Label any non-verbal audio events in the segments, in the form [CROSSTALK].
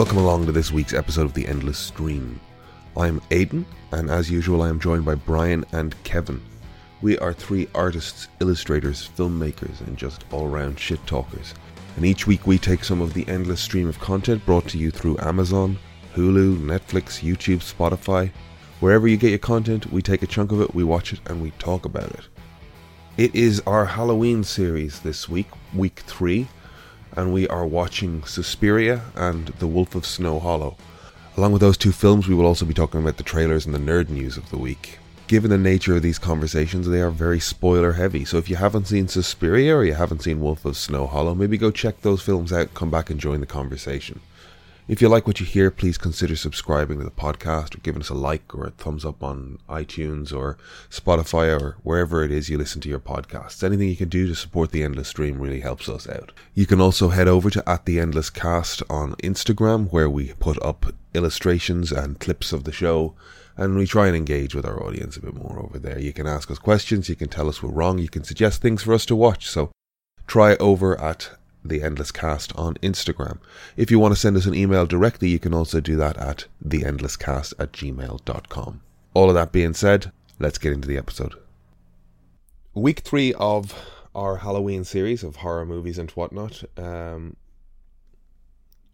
Welcome along to this week's episode of The Endless Stream. I'm Aidan, and as usual, I am joined by Brian and Kevin. We are three artists, illustrators, filmmakers, and just all round shit talkers. And each week we take some of the endless stream of content brought to you through Amazon, Hulu, Netflix, YouTube, Spotify. Wherever you get your content, we take a chunk of it, we watch it, and we talk about it. It is our Halloween series this week, week three, and we are watching Suspiria and The Wolf of Snow Hollow. Along with those two films, we will also be talking about the trailers and the nerd news of the week. Given the nature of these conversations, they are very spoiler heavy, so if you haven't seen Suspiria or you haven't seen Wolf of Snow Hollow, maybe go check those films out, come back and join the conversation. If you like what you hear, please consider subscribing to the podcast or giving us a like or a thumbs up on iTunes or Spotify or wherever it is you listen to your podcasts. Anything you can do to support the Endless Stream really helps us out. You can also head over to at the Endless Cast on Instagram where we put up illustrations and clips of the show and we try and engage with our audience a bit more over there. You can ask us questions, you can tell us we're wrong, you can suggest things for us to watch. So try over at the Endless Cast on Instagram. If you want to send us an email directly, you can also do that at theendlesscast at gmail.com. All of that being said, let's get into the episode. Week three of our Halloween series of horror movies and whatnot. Um,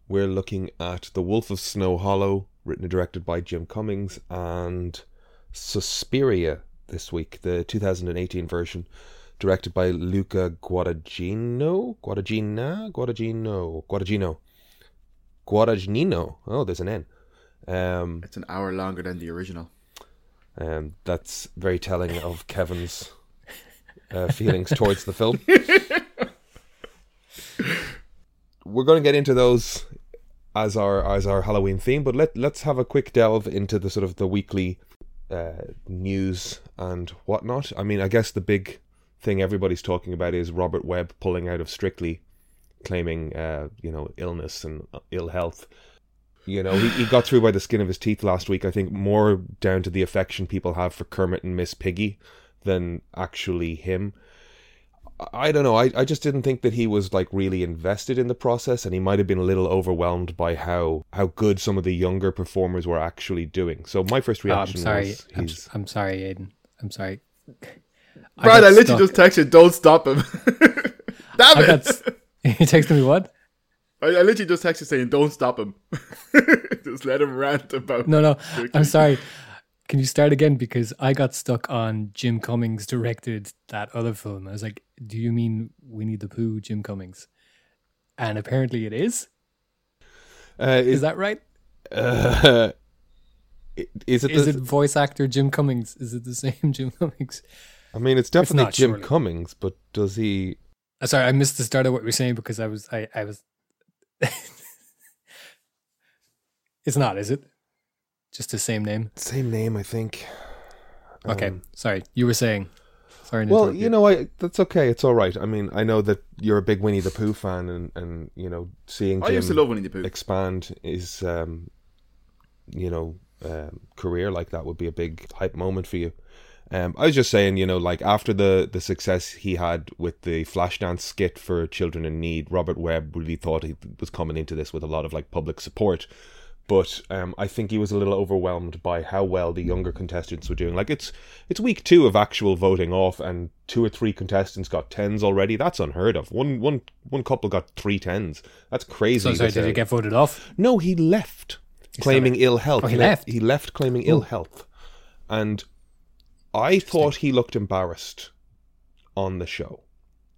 we're looking at The Wolf of Snow Hollow, written and directed by Jim Cummings, and Suspiria this week, the 2018 version directed by Luca Guadagnino, Guadagnina, Guadagnino, Guadagnino, Guadagnino. Oh, there's an N. Um, It's an hour longer than the original. and that's very telling of Kevin's uh, feelings towards the film. [LAUGHS] We're going to get into those as our as our Halloween theme, but let let's have a quick delve into the sort of the weekly uh, news and whatnot. I mean, I guess the big thing everybody's talking about is Robert Webb pulling out of Strictly, claiming uh, you know illness and ill health. You know, he, he got through by the skin of his teeth last week. I think more down to the affection people have for Kermit and Miss Piggy than actually him. I- don't know. I, I just didn't think that he was like really invested in the process, and he might have been a little overwhelmed by how how good some of the younger performers were actually doing. So my first Oh, I'm reaction sorry. was I'm, I'm sorry, Aiden. I'm sorry. Brad, I, got literally just texted, don't stop him. [LAUGHS] Damn I it! got. s- [LAUGHS] you texted me what? I, I literally just texted saying, don't stop him. [LAUGHS] just let him rant about No, no. Strictly. I'm sorry. Can you start again? Because I got stuck on Jim Cummings directed that other film. I was like, "Do you mean Winnie the Pooh, Jim Cummings?" And apparently, it is. uh, Is is, that right? uh, is it? Is the- it voice actor Jim Cummings? Is it the same Jim Cummings? I mean, it's definitely not, Jim surely. Cummings, but does he? Uh, sorry, I missed the start of what you were saying because I was I I was. [LAUGHS] it's not, is it? Just the same name. Same name, I think. Okay, Um, sorry. You were saying. Sorry. to well, interrupt you know, I that's okay. It's all right. I mean, I know that you're a big Winnie the Pooh fan, and and you know, seeing I Jim used to love Winnie the Pooh. expand his, um, you know, um, career like that would be a big hype moment for you. Um, I was just saying, you know, like after the the success he had with the Flashdance skit for Children in Need, Robert Webb really thought he was coming into this with a lot of like public support. But um, I think he was a little overwhelmed by how well the younger contestants were doing. Like it's it's week two of actual voting off, and two or three contestants got tens already. That's unheard of. One one one couple got three tens. That's crazy. So sorry, did you get voted off? no, he left claiming ill health. Oh, he left? He left claiming ill health, and I thought he looked embarrassed on the show.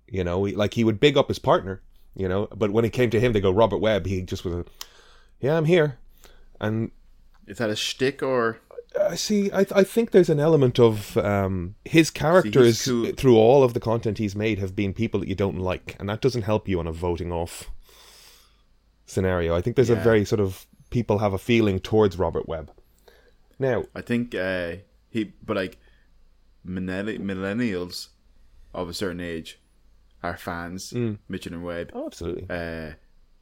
You know, he, like he would big up his partner. You know, but when it came to him, they go Robert Webb. He just was, a, yeah, I'm here, and Is that a shtick or I see. I I think there's an element of um, his characters cool. through all of the content he's made have been people that you don't like, and that doesn't help you on a voting off scenario. I think there's a very sort of people have a feeling towards Robert Webb. Now, I think uh, he, but like millennials of a certain age are fans, Mitchell and Webb, oh, absolutely. uh,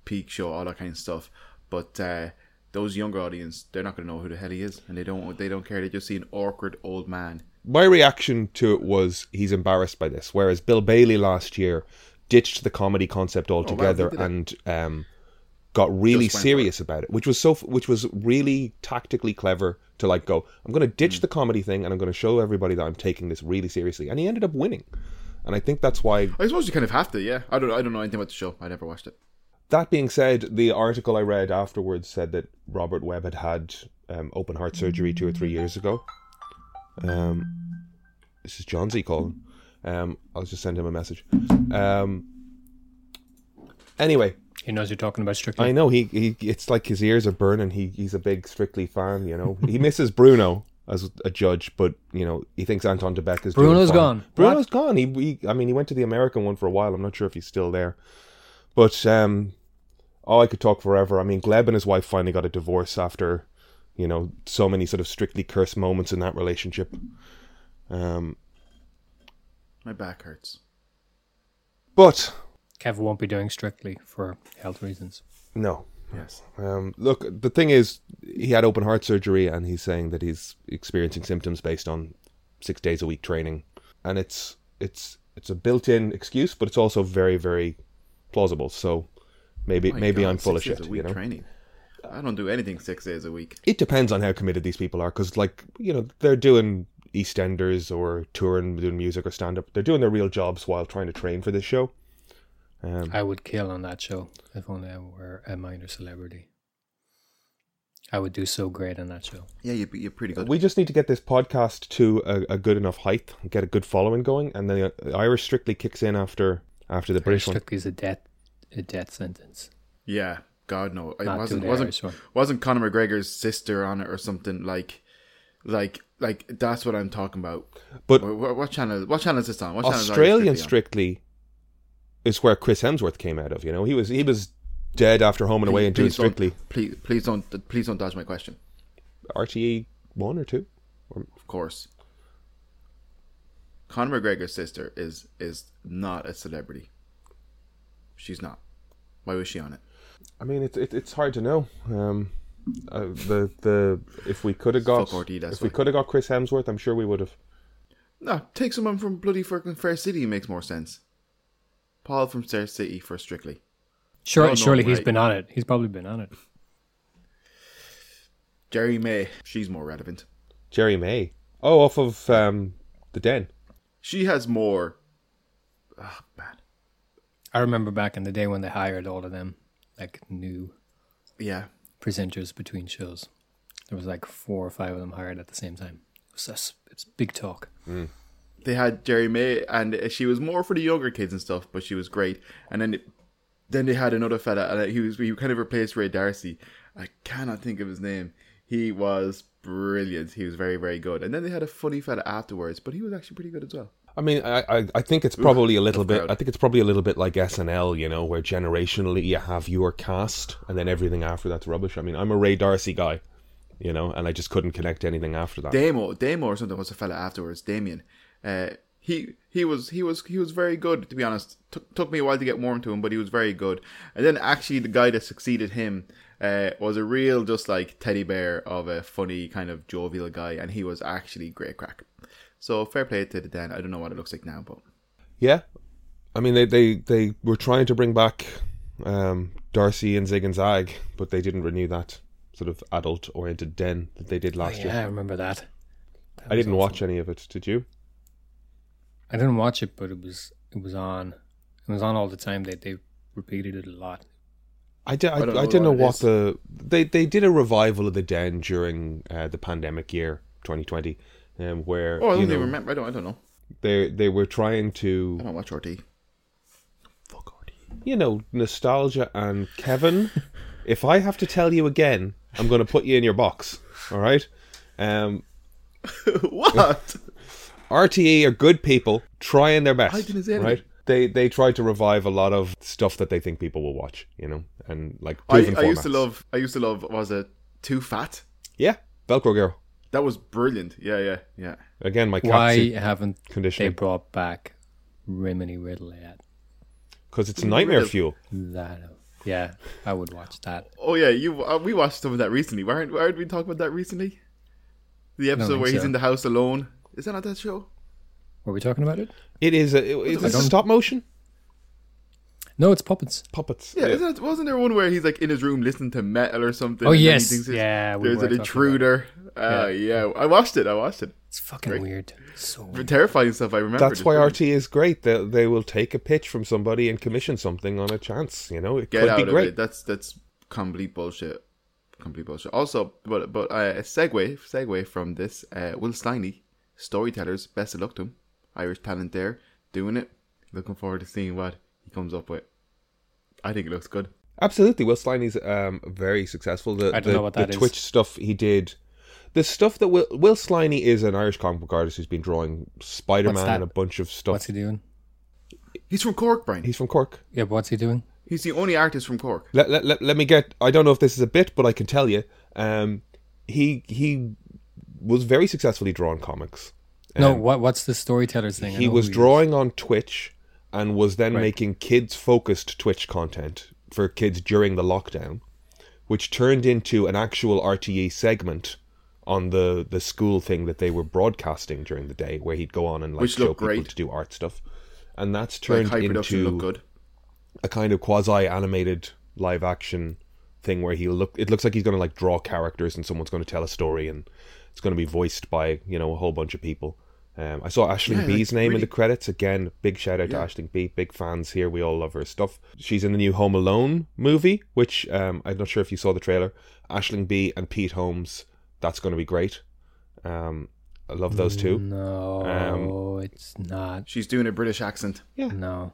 Peep Show, all that kind of stuff. But uh, those younger audience, they're not going to know who the hell he is, and they don't. They don't care. They just see an awkward old man. My reaction to it was he's embarrassed by this, whereas Bill Bailey last year ditched the comedy concept altogether did it? and um, got really Just went for serious about it, which was so which was really tactically clever to like go. I'm going to ditch the comedy thing, and I'm going to show everybody that I'm taking this really seriously. And he ended up winning, and I think that's why. I suppose you kind of have to. Yeah, I don't. I don't know anything about the show. I never watched it. That being said, the article I read afterwards said that Robert Webb had had um, open heart surgery two or three years ago. Um, this is John Z calling. Um, I'll just send him a message. Um, anyway, He knows you're talking about Strictly. I know he, he it's like his ears are burning. He he's a big Strictly fan, you know. He misses Bruno as a judge, but you know he thinks Anton du Beke is Bruno's gone. Bruno's gone. He, he I mean he went to the American one for a while. I'm not sure if he's still there, but um, oh I could talk forever. I mean Gleb and his wife finally got a divorce after you know so many sort of strictly cursed moments in that relationship. Um, My back hurts. but Kev won't be doing Strictly for health reasons. no, Yes. Um, look, the thing is, he had open heart surgery, and he's saying that he's experiencing symptoms based on six days a week training, and it's it's it's a built-in excuse, but it's also very very plausible. So maybe My maybe God, I'm full of six days shit. a You know, training. I don't do anything six days a week. it depends on how committed these people are, because like you know they're doing EastEnders or touring, doing music or stand-up. They're doing their real jobs while trying to train for this show. Um, I would kill on that show if only I were a minor celebrity. I would do so great on that show. Yeah, you're, you're pretty good. We just need to get this podcast to a, a good enough height, get a good following going, and then the Irish Strictly kicks in after after the British one. Strictly is a death a death sentence. yeah, God no, it Not wasn't wasn't Irish one. wasn't Conor McGregor's sister on it or something like, like like that's what I'm talking about. But What, what, what channel? What channel is this on? What channel is Australian Strictly on? Strictly is where Chris Hemsworth came out of. You know, he was he was dead after Home and Away and doing Please Strictly Please, please don't, please don't dodge my question. RTE one or two. Of course. Conor McGregor's sister is is not a celebrity. She's not. Why was she on it? I mean, it's it, it's hard to know. Um, uh, the the if we could have got RTE, if we could have got Chris Hemsworth, I'm sure we would have. No, take someone from bloody fucking Fair City makes more sense. Paul from Fair City for Strictly. Surely, no, surely he's right. been on it. He's probably been on it. [LAUGHS] Jerry May, she's more relevant. Jerry May. Oh, off of um, the Den. She has more. Ah, bad. I remember back in the day when they hired all of them, like new Yeah, presenters between shows. There was like four or five of them hired at the same time. It was just, it's big talk. They had Jerry May, and she was more for the younger kids and stuff, but she was great. And then, then they had another fella, and he was he kind of replaced Ray D'Arcy. I cannot think of his name. He was brilliant. He was very very good. And then they had a funny fella afterwards, but he was actually pretty good as well. I mean, I, I, I think it's probably a little bit. crowd. I think it's probably a little bit like SNL, you know, where generationally you have your cast, and then everything after that's rubbish. I mean, I'm a Ray D'Arcy guy, you know, and I just couldn't connect anything after that. Damo, Damo or something was a fella afterwards. Damien. Uh, he he was he was he was very good to be honest. Took took me a while to get warm to him, but he was very good. And then actually the guy that succeeded him uh, was a real just like teddy bear of a funny kind of jovial guy, and he was actually great crack. So fair play to the Den. I don't know what it looks like now, but Yeah, I mean, they they they were trying to bring back um, D'Arcy and Zig and Zag, but they didn't renew that sort of adult oriented den that they did last yeah, year. I remember that. That I didn't awesome. watch any of it. Did you? I didn't watch it, but it was it was on. It was on all the time. They they repeated it a lot. I, did, I, I don't I know didn't know what it what is. the they they did a revival of the den during uh, the pandemic year 2020, um, where oh, I don't you even know remember. I don't. I don't know. they they were trying to I don't watch RT. Fuck RT. you know nostalgia and Kevin. [LAUGHS] if I have to tell you again, I'm going to put you in your box. All right. Um, [LAUGHS] what? RTE are good people trying their best. I didn't say right. anything. They they try to revive a lot of stuff that they think people will watch. You know, and like I, I used to love. I used to love. Was it Too Fat? Yeah, Velcro girl. That was brilliant. Yeah, yeah, yeah. Again, my Why cat's haven't they conditioning brought back Rimini Riddle yet? because it's a nightmare Riddle. fuel. That yeah, I would watch that. Oh yeah, you. Uh, we watched some of that recently. Why aren't, why aren't we talking about that recently? The episode think where he's in the house alone. Is that not that show? Were we talking about it? It is. A, is I this don't- stop motion? No, it's puppets. Puppets. Yeah, Isn't it, wasn't there one where he's like in his room listening to metal or something? Oh and then he yes, yeah. we There's an intruder. Uh, yeah. I watched it. I watched it. it. It's fucking Great. weird. So weird. terrifying stuff. I remember. That's why brilliant. RT is great. They they will take a pitch from somebody and commission something on a chance. You know, it Get could out be of great. it. That's that's complete bullshit. Complete bullshit. Also, but but uh, a segue segue from this. Uh, Will Sliney, storytellers. Best of luck to him. Irish talent there, doing it. Looking forward to seeing what he comes up with. I think it looks good. Absolutely, Will Sliney's um very successful. The, I don't the, know what the that is. Twitch stuff he did. The stuff that Will Will Sliney is an Irish comic book artist who's been drawing Spider Man and a bunch of stuff. What's he doing? He's from Cork, Brian. He's from Cork. Yeah, but what's he doing? He's the only artist from Cork. Let, let, let, let me get. I don't know if this is a bit, but I can tell you. Um, he he was very successfully drawing comics. no, Um, what what's the storytellers thing? He was who is. drawing on Twitch and was then Right. making kids focused Twitch content for kids during the lockdown, which turned into an actual RTE segment on the the school thing that they were broadcasting during the day, where he'd go on and like Which show looked people great. to do art stuff, and that's turned high production into good. a kind of quasi animated live action thing where he look it looks like he's going to like draw characters and someone's going to tell a story and it's going to be voiced by you know a whole bunch of people um, I saw Aisling Yeah, like, Bea's name in the credits again. Big shout out Yeah. to Aisling Bea. Big fans here. We all love her stuff. She's in the new Home Alone movie, which um, I'm not sure if you saw the trailer. Aisling Bea and Pete Holmes. That's going to be great. Um, I love those two. No, it's not. She's doing a British accent. Yeah. No.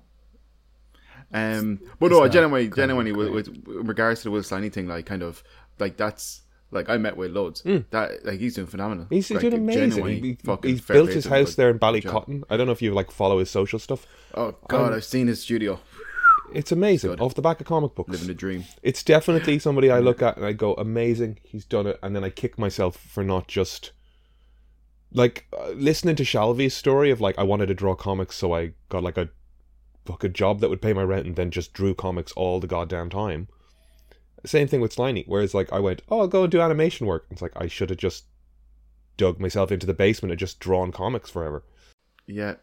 Um, but no, not genuinely, genuinely, with, with, with regards to the Will Sliney thing, like kind of like that's like I met with loads. That like he's doing phenomenal. He's, like, doing amazing. He, he- he's built his house good there in. Ballycotton. I don't know if you like follow his social stuff. Oh god, Um, I've seen his studio. It's amazing. Good. Off the back of comic books. Living the dream. It's definitely somebody I look at and I go, amazing, he's done it. And then I kick myself for not just. Like, uh, listening to Shalvy's story of, like, I wanted to draw comics, so I got, like, a fucking job that would pay my rent and then just drew comics all the goddamn time. Same thing with Sliney, whereas, like, I went, oh, I'll go and do animation work. It's like, I should have just dug myself into the basement and just drawn comics forever. Yeah,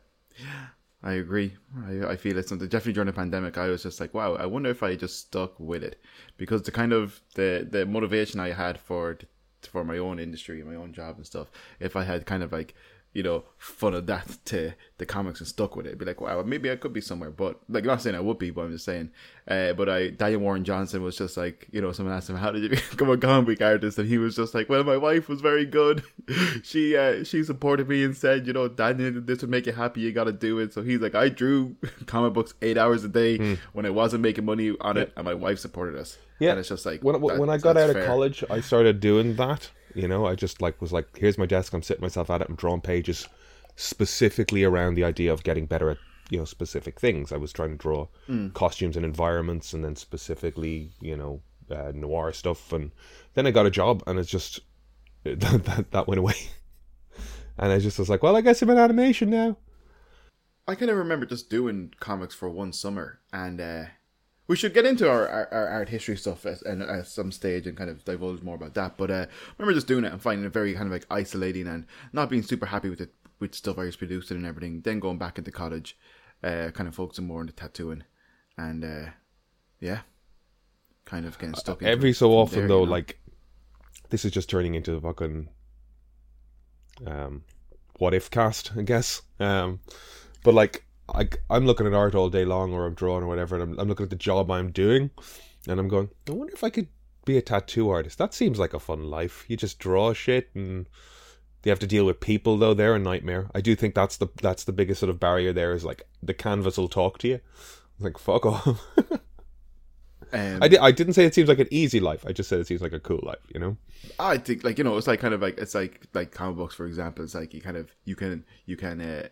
I agree. I, I feel it's something. Definitely during the pandemic, I was just like, wow. I wonder if I just stuck with it because the kind of the the motivation I had for for my own industry, my own job and stuff. If I had kind of like you know funneled that to the comics and stuck with it, be like, wow, maybe I could be somewhere. But like, I'm not saying I would be, but I'm just saying. Uh, but I, Daniel Warren Johnson was just like, you know, someone asked him, how did you [LAUGHS] become a comic book artist? And he was just like, well, my wife was very good. [LAUGHS] she uh, she supported me and said, you know, Daniel, this would make you happy. You got to do it. So he's like, I drew [LAUGHS] comic books eight hours a day when I wasn't making money on it, and my wife supported us. Yeah. and it's just like when, when I got out of fair. college, I started doing that. You know, I just like was like, here's my desk. I'm sitting myself at it. I'm drawing pages specifically around the idea of getting better at you know specific things. I was trying to draw Hmm. costumes and environments, and then specifically you know uh, noir stuff. And then I got a job, and it's just [LAUGHS] that that, that went away. [LAUGHS] And I just was like, well, I guess I'm in animation now. I kind of remember just doing comics for one summer, and uh, we should get into our, our, our art history stuff at, at some stage and kind of divulge more about that. But uh, I remember just doing it and finding it very kind of like isolating and not being super happy with it with stuff I was producing and everything. Then going back into college, uh, kind of focusing more on the tattooing, and uh, yeah, kind of getting stuck. Into Every so often, there, though, you know? like this is just turning into a fucking um, what if cast, I guess. Um, but like, I, I'm looking at art all day long, or I'm drawing or whatever, and I'm, I'm looking at the job I'm doing, and I'm going, I wonder if I could be a tattoo artist. That seems like a fun life. You just draw shit, and you have to deal with people, though. They're a nightmare. I do think that's the that's the biggest sort of barrier. There is like the canvas will talk to you. I'm like fuck off. [LAUGHS] Um, I, di- I didn't say it seems like an easy life. I just said it seems like a cool life, you know? I think like you know it's like kind of like it's like like comic books for example it's like you kind of you can you can uh,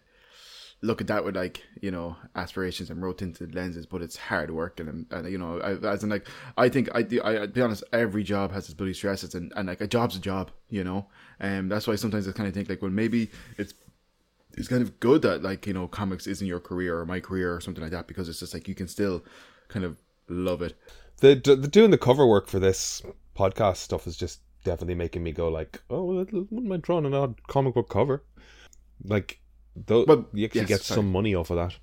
look at that with like you know aspirations and rose tinted lenses but it's hard work and, and you know I, as in like I think I I be honest every job has its bloody stresses and, and like a job's a job you know and um, that's why sometimes I kind of think like well maybe it's it's kind of good that like you know comics isn't your career or my career or something like that because it's just like you can still kind of love it The, the, doing the cover work for this podcast stuff is just definitely making me go like, oh, mind drawing an odd comic book cover? Like, though, Well, you actually yes, get sorry. some money off of that.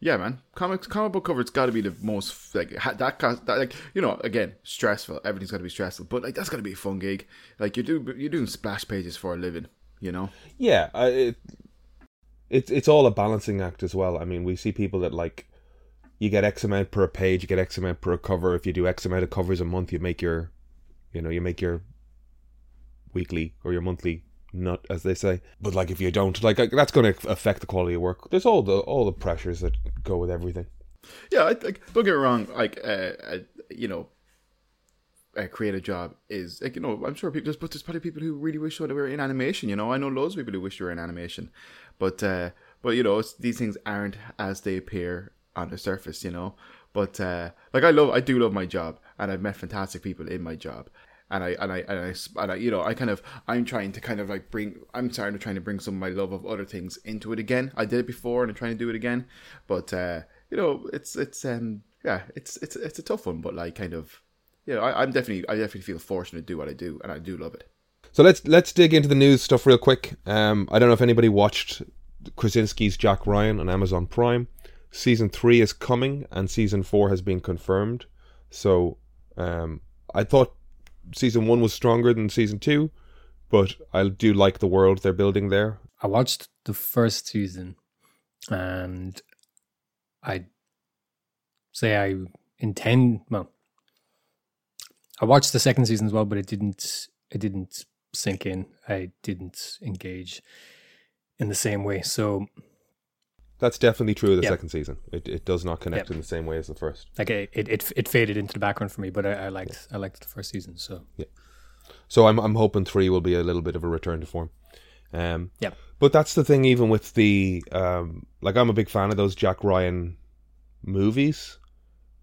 Yeah, man. Comics, comic book covers got to be the most like ha- that, that. Like you know, again, stressful. Everything's got to be stressful, but like that's got to be a fun gig. Like you do, you're doing splash pages for a living. You know. Yeah, I, it, it's it's all a balancing act as well. I mean, we see people that like you get X amount per page, you get X amount per cover. If you do X amount of covers a month, you make your, you know, you make your weekly or your monthly nut, as they say. But like if you don't, like that's going to affect the quality of work. There's all the all the pressures that go with everything. Yeah, I, like don't get me wrong. Like, uh, uh, you know, a creative job is like you know I'm sure people there's but there's probably people who really wish they were in animation. You know, I know loads of people who wish they were in animation, but uh, but you know these things aren't as they appear on the surface. You know, but uh, like I love I do love my job, and I've met fantastic people in my job. And I and I and I, and I you know I kind of I'm trying to kind of like bring I'm starting to trying to bring some of my love of other things into it again. I did it before and I'm trying to do it again, but uh, you know it's it's um yeah it's it's it's a tough one, but like kind of you know, I, I'm definitely, I definitely feel fortunate to do what I do, and I do love it. So let's let's dig into the news stuff real quick. Um, I don't know if anybody watched Krasinski's Jack Ryan on Amazon Prime. Season three is coming, and season four has been confirmed. So um, I thought season one was stronger than season two, but I do like the world they're building there. I watched the first season, and I say I intend well. I watched the second season as well, but it didn't. It didn't sink in. I didn't engage in the same way. So, That's definitely true of the Yeah. second season. It it does not connect Yeah. in the same way as the first. like it, it, it, faded into the background for me. But I, I liked, I liked the first season. So, yeah, So I'm I'm hoping three will be a little bit of a return to form. Um, yeah, But that's the thing, even with the um, like, I'm a big fan of those Jack Ryan movies,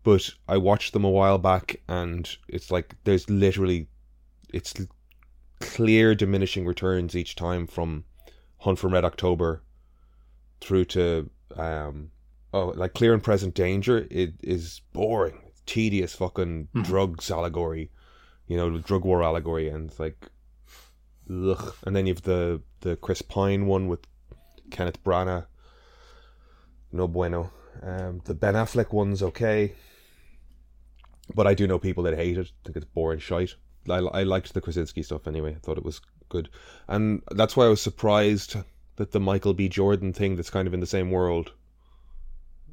but I watched them a while back, and it's like there's literally it's clear diminishing returns each time from Hunt for Red October through to um, oh, like Clear and Present Danger. It is boring, tedious, fucking drugs allegory, you know, the drug war allegory, and it's like Ugh. And then you've the the Chris Pine one with Kenneth Branagh. No bueno. Um, the Ben Affleck one's okay, but I do know people that hate it. Think it's boring shite. I, I liked the Krasinski stuff anyway. I thought it was good, and that's why I was surprised that the Michael B. Jordan thing that's kind of in the same world.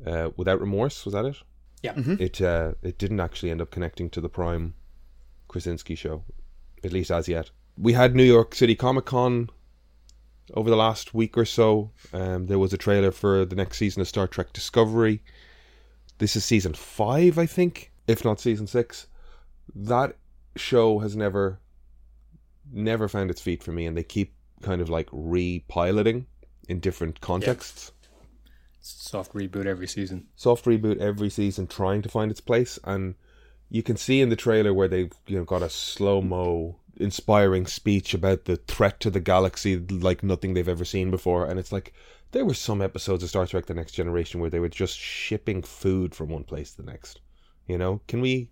Uh, without remorse was that it? yeah. It uh, it didn't actually end up connecting to the Prime Krasinski show, at least as yet. We had New York City Comic Con over the last week or so. Um, there was a trailer for the next season of Star Trek Discovery. This is season five, I think, if not season six. That show has never, never found its feet for me, and they keep kind of like re-piloting in different contexts. Soft reboot every season. soft reboot every season trying to find its place and you can see in the trailer where they've you know got a slow mo inspiring speech about the threat to the galaxy like nothing they've ever seen before and it's like there were some episodes of Star Trek the Next Generation where they were just shipping food from one place to the next you know? Can we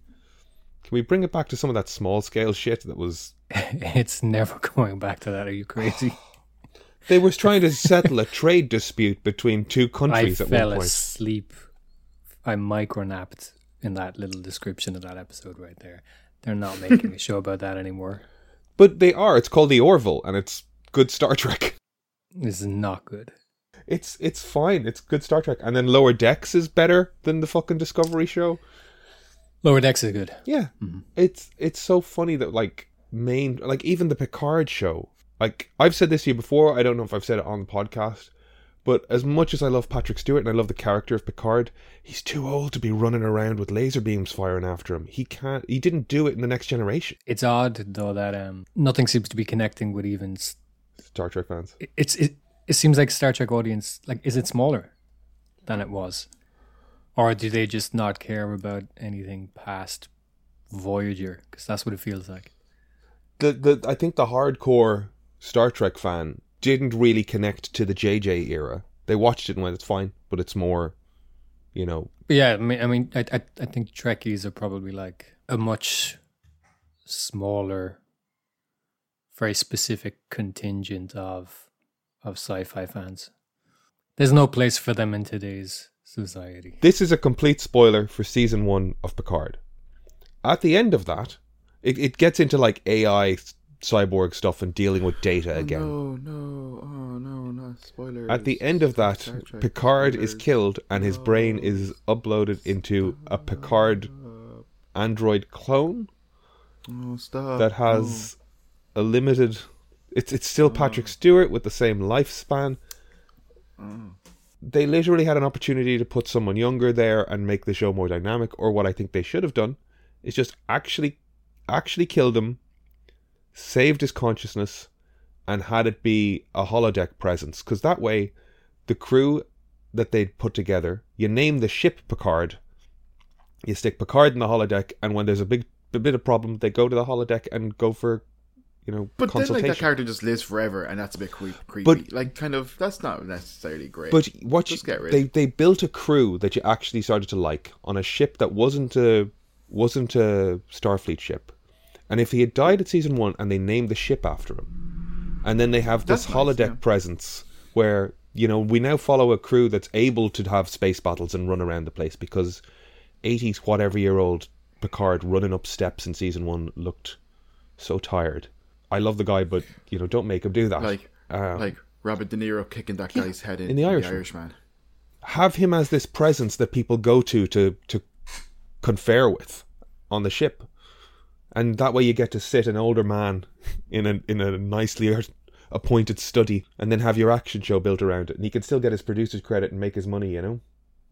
can we bring it back to some of that small scale shit that was [LAUGHS] it's never going back to that. Are you crazy? [SIGHS] they were trying to settle a trade dispute between two I countries at fell one point asleep. I micronapped in that little description of that episode right there. They're not making a [LAUGHS] show about that anymore. but they are it's called the Orville and it's good Star Trek This is not good. It's it's fine. It's good Star Trek. And then Lower Decks is better than the fucking Discovery show. Lower Decks is good. Yeah. Mm-hmm. It's it's so funny that like main like even the Picard show. Like I've said this to you before, I don't know if I've said it on the podcast, but as much as I love Patrick Stewart and I love the character of Picard, he's too old to be running around with laser beams firing after him. He can't he didn't do it in the next generation. It's odd though that um nothing seems to be connecting with even. Star Trek fans. It's it. It seems like Star Trek audience like is it smaller than it was, or do they just not care about anything past Voyager? Because that's what it feels like. The the I think the hardcore Star Trek fan didn't really connect to the JJ era. They watched it and went, "It's fine," but it's more, you know, yeah, I mean, I mean, I, I, I think Trekkies are probably like a much smaller, very specific contingent of of sci-fi fans. There's no place for them in today's society. This is a complete spoiler for season one of Picard. At the end of that, it, it gets into like AI cyborg stuff and dealing with data oh, again. No, no, oh no, not spoilers. At the end of that, Picard is killed and his brain is uploaded into a Picard android clone Oh, stop. that has a limited. It's it's still Patrick Stewart with the same lifespan. They literally had an opportunity to put someone younger there and make the show more dynamic. Or what I think they should have done is just actually actually killed him, saved his consciousness, and had it be a holodeck presence. Because that way, the crew that they'd put together, you name the ship Picard, you stick Picard in the holodeck, and when there's a big a bit of problem, they go to the holodeck and go for, you know, But then, like, that character just lives forever, and that's a bit creep, creepy. But- like, kind of, that's not necessarily great. But what you, Just get rid. they they built a crew that you actually started to like on a ship that wasn't a wasn't a Starfleet ship, and if he had died at season one and they named the ship after him, and then they have this That's nice, holodeck yeah. presence where you know we now follow a crew that's able to have space battles and run around the place because eighties whatever year old Picard running up steps in season one looked so tired. I love the guy, but you know don't make him do that. like, Uh, like Robert De Niro kicking that guy's head in, in The in Irishman. the Irishman. have him as this presence that people go to to to confer with on the ship, and that way you get to sit an older man in a in a nicely appointed study, and then have your action show built around it, and he can still get his producer's credit and make his money. You know,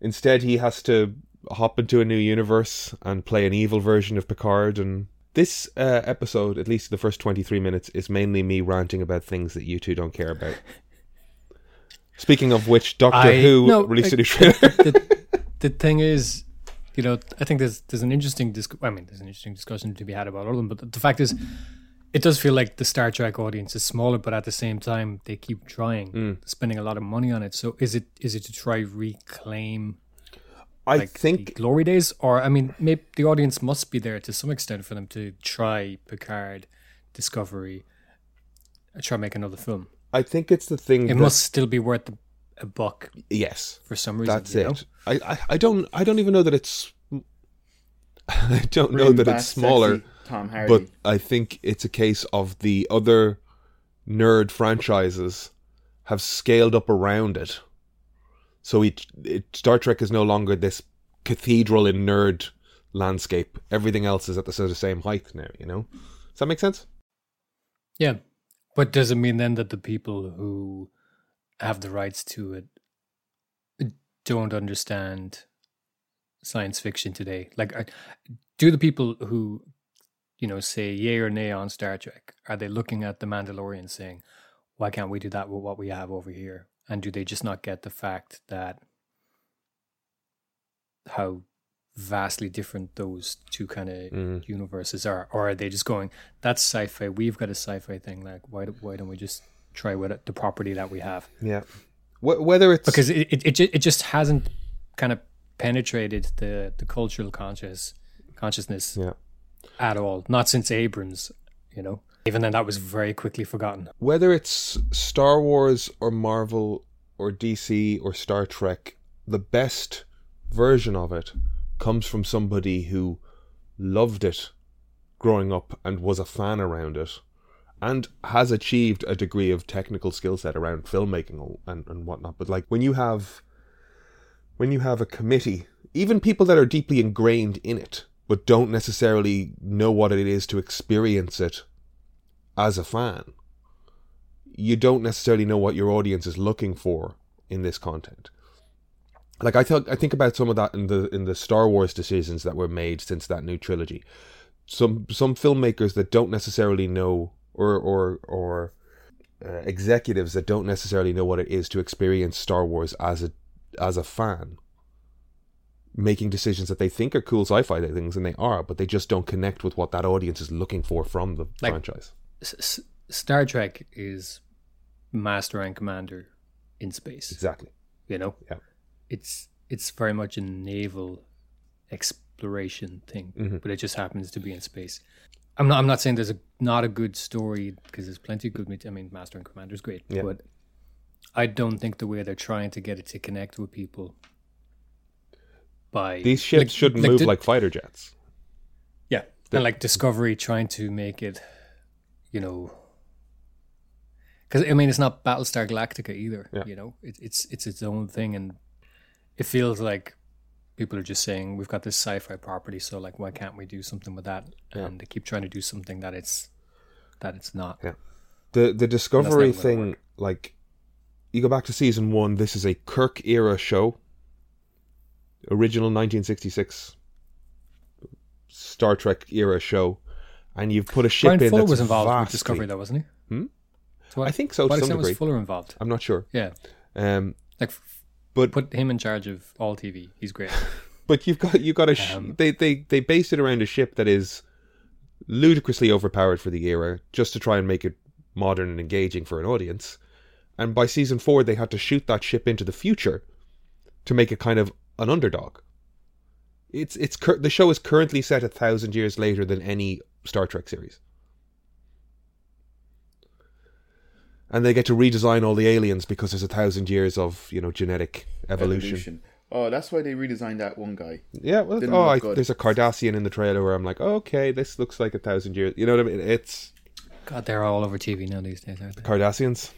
instead he has to hop into a new universe and play an evil version of Picard and. This uh, episode, at least the first 23 minutes, is mainly me ranting about things that you two don't care about. Speaking of which, Doctor I- Who no, released a I- new trailer. the, the thing is, you know, I think there's there's an interesting disc- I mean, there's an interesting discussion to be had about all of them. But the, fact is, it does feel like the Star Trek audience is smaller, but at the same time, they keep trying, Mm. spending a lot of money on it. So is it is it to try reclaim I like the think glory days, or I mean, maybe the audience must be there to some extent for them to try Picard, Discovery, and try make another film. I think it's the thing. It that, must still be worth a, a buck yes, for some reason. that's you know? It. I, I I don't I don't even know that it's. [LAUGHS] I don't know that it's smaller, Tom Hardy. but I think it's a case of the other nerd franchises have scaled up around it. So it, it Star Trek is no longer this cathedral in nerd landscape. Everything else is at the sort of same height now. You know, does that make sense? Yeah. But does it mean then that the people who have the rights to it don't understand science fiction today? Like, are- do the people who, you know, say yay or nay on Star Trek, are they looking at The Mandalorian saying, why can't we do that with what we have over here? And do they just not get the fact that how vastly different those two kind of Mm. universes are, or are they just going, "That's sci-fi. We've got a sci-fi thing. Like, why do, why don't we just try with it, the property that we have?" Yeah. Wh- whether it's Because it it, it, it just hasn't kind of penetrated the the cultural conscious consciousness yeah. at all. Not since Abrams, you know. Even then, that was very quickly forgotten. whether it's Star Wars or Marvel or DC or Star Trek, the best version of it comes from somebody who loved it growing up and was a fan around it and has achieved a degree of technical skill set around filmmaking and, and whatnot. But like when you have when you have a committee, even people that are deeply ingrained in it, but don't necessarily know what it is to experience it as a fan, you don't necessarily know what your audience is looking for in this content. Like I thought, I think about some of that in the in the Star Wars decisions that were made since that new trilogy. Some some filmmakers that don't necessarily know, or or or uh, executives that don't necessarily know what it is to experience Star Wars as a as a fan, making decisions that they think are cool sci-fi things, and they are, but they just don't connect with what that audience is looking for from the Like- franchise. S- Star Trek is master and commander in space. Exactly. You know, Yeah. it's it's very much a naval exploration thing, Mhm. but it just happens to be in space. I'm not. I'm not saying there's a not a good story because there's plenty of good. I mean, Master and Commander is great, Yeah. but I don't think the way they're trying to get it to connect with people by These ships shouldn't move di- like fighter jets. yeah, and like Discovery trying to make it, you know, because I mean it's not Battlestar Galactica either. Yeah. You know, it, it's it's its own thing, and it feels like people are just saying we've got this sci-fi property, so like why can't we do something with that? Yeah. And they keep trying to do something that it's that it's not. Yeah. The the Discovery thing, like you go back to season one, this is a Kirk era show. Original nineteen sixty six Star Trek era show. And you've put a ship Brian in Fuller that's was involved with Discovery, though, wasn't he? Hmm? To what, I think so to some degree. was Fuller involved? I'm not sure. Yeah, Um like but put him in charge of all TV. He's great. [LAUGHS] But you've got you've got a sh- Um, they they they based it around a ship that is ludicrously overpowered for the era, just to try and make it modern and engaging for an audience. And by season four, they had to shoot that ship into the future to make it kind of an underdog. It's it's cur- the show is currently set a thousand years later than any Star Trek series. And they get to redesign all the aliens because there's a thousand years of you know genetic evolution. Oh, that's why they redesigned that one guy. Yeah, well, Didn't oh, I, good. there's a Cardassian in the trailer where I'm like, oh, okay, this looks like a thousand years. You know what I mean? It's God, they're all over TV now these days, aren't they? Cardassians.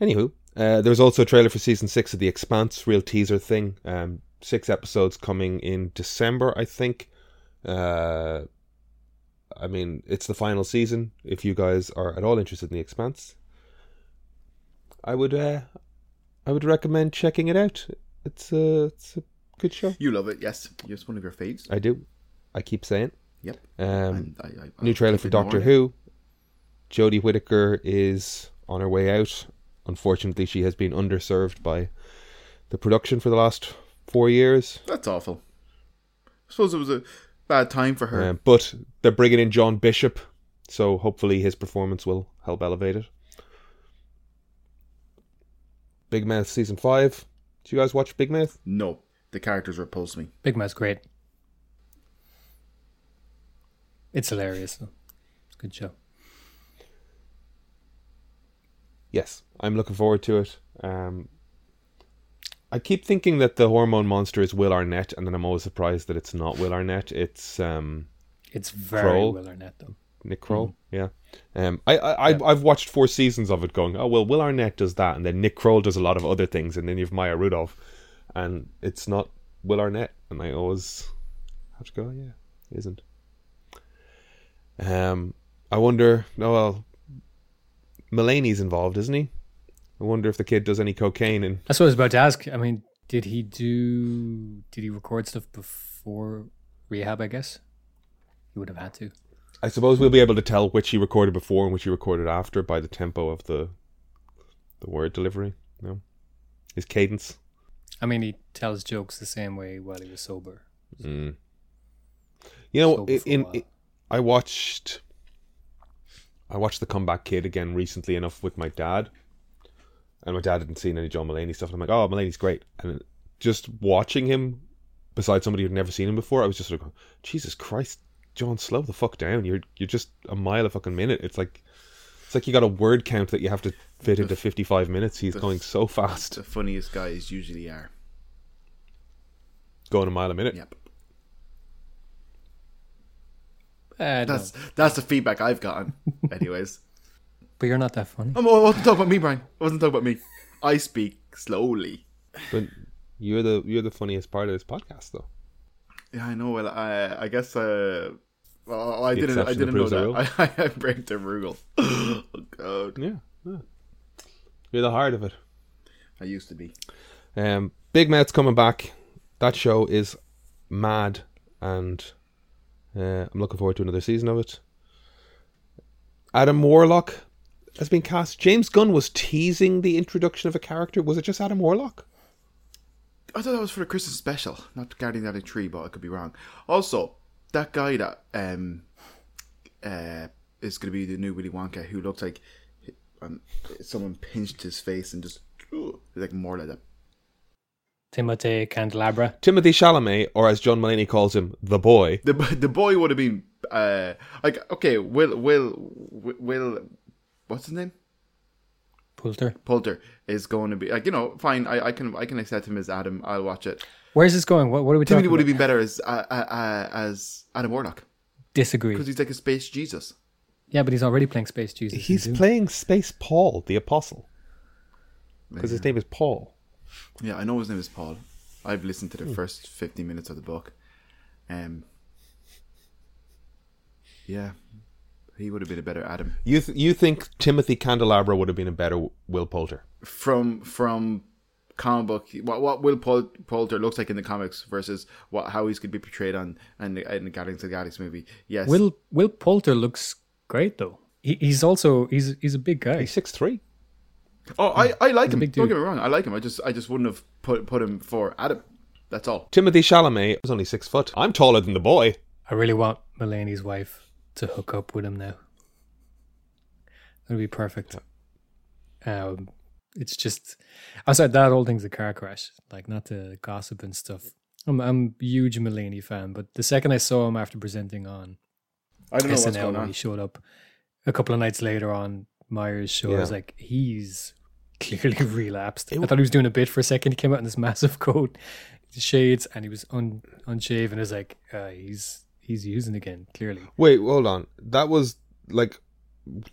Anywho, uh, there's also a trailer for season six of The Expanse, real teaser thing. Um, six episodes coming in December, I think. Uh, I mean, it's the final season. If you guys are at all interested in The Expanse, I would, uh, I would recommend checking it out. It's a, it's a good show. You love it, yes. It's one of your faves. I do. I keep saying. Yep. Um, I, I, new trailer for Doctor Who. Jodie Whittaker is on her way out. Unfortunately, she has been underserved by the production for the last four years. That's awful. I suppose it was a bad time for her. Um, but they're bringing in John Bishop, so hopefully his performance will help elevate it. Big Mouth season five. Do you guys watch Big Mouth? no, the characters repulse me. Big Mouth's great. It's hilarious. Though. It's a good show. Yes, I'm looking forward to it. Um, I keep thinking that the hormone monster is Will Arnett, and then I'm always surprised that it's not Will Arnett. It's um, It's very Kroll. well Arnett though. Nick Kroll. Yeah. Um, I, I, I I've watched four seasons of it, going, oh well, Will Arnett does that, and then Nick Kroll does a lot of other things, and then you've Maya Rudolph, and it's not Will Arnett, and I always have to go, yeah, it isn't. Um, I wonder. No, well, Mulaney's involved, isn't he? I wonder if the kid does any cocaine and That's what I was about to ask. I mean, did he do? Did he record stuff before rehab? I guess he would have had to. I suppose we'll be able to tell which he recorded before and which he recorded after by the tempo of the the word delivery. No, his cadence. I mean, he tells jokes the same way while he was sober. Mm. You know, Sober in, in I watched I watched the Comeback Kid again recently enough with my dad, and my dad hadn't seen any John Mulaney stuff. And I'm like, oh, Mulaney's great, and just watching him beside somebody who'd never seen him before, I was just like, Jesus Christ, John, slow the fuck down. You're you're just a mile a fucking minute. It's like it's like you got a word count that you have to fit into 55 minutes. He's going so fast, The funniest guys usually are. going a mile a minute. Yep. Uh, That's no, that's the feedback I've gotten. [LAUGHS] Anyways, but you're not that funny. I'm, I wasn't talking about me, Brian. I wasn't talking about me. I speak slowly. But you're the you're the funniest part of this podcast, though. Yeah, I know. Well, I I guess. Uh, well, I The didn't. I didn't know proves the rule. that. [LAUGHS] I, I break the rule. [GASPS] oh God, Yeah, yeah. You're the heart of it. I used to be. Um, Big Mouth's coming back. That show is mad, and uh, I'm looking forward to another season of it. Adam Warlock has been cast. James Gunn was teasing the introduction of a character. Was it just Adam Warlock? I thought that was for the Christmas special, not Guardian of the Tree, but I could be wrong. Also, that guy that um uh is going to be the new Willy Wonka, who looks like um, someone pinched his face and just like more like that. Timothy Candelabra. Timothée Chalamet, or as John Mulaney calls him, the boy. The the boy would have been uh like okay, Will Will Will what's his name? Poulter. Poulter is going to be like you know fine. I, I can I can accept him as Adam. I'll watch it. Where's this going? What, what are we Timothy talking would about? have been better as uh, uh, uh, as Adam Warlock Disagree. because he's like a space Jesus. Yeah, but he's already playing Space Jesus. He's playing Space Paul, the Apostle, because his name is Paul. Yeah, I know his name is Paul. I've listened to the first fifty minutes of the book. Um. Yeah, he would have been a better Adam You th- you think Timothy Candelabra would have been a better Will Poulter? from from comic book. What what Will Pol- Poulter looks like in the comics versus what how he's going to be portrayed on and the, in the Guardians of the Galaxy movie. Yes, Will Will Poulter looks great though. He, he's also he's he's a big guy. He's six three. Oh, I, I like him. Don't get me wrong. I like him. I just I just wouldn't have put put him for Adam. That's all. Timothée Chalamet was only six foot. I'm taller than the boy. I really want Mulaney's wife to hook up with him now. That'd be perfect. Um, it's just outside that whole thing's a car crash. Like not to gossip and stuff. I'm I'm a huge Mulaney fan, but the second I saw him after presenting on I don't know what's going when on. he showed up a couple of nights later on Meyers' show, I was like, he's [LAUGHS] clearly relapsed. I thought he was doing a bit for a second. He came out in this [LAUGHS] massive coat, shades, and he was un unshaven. I was like, uh, he's he's using again, clearly. Wait, hold on. That was like,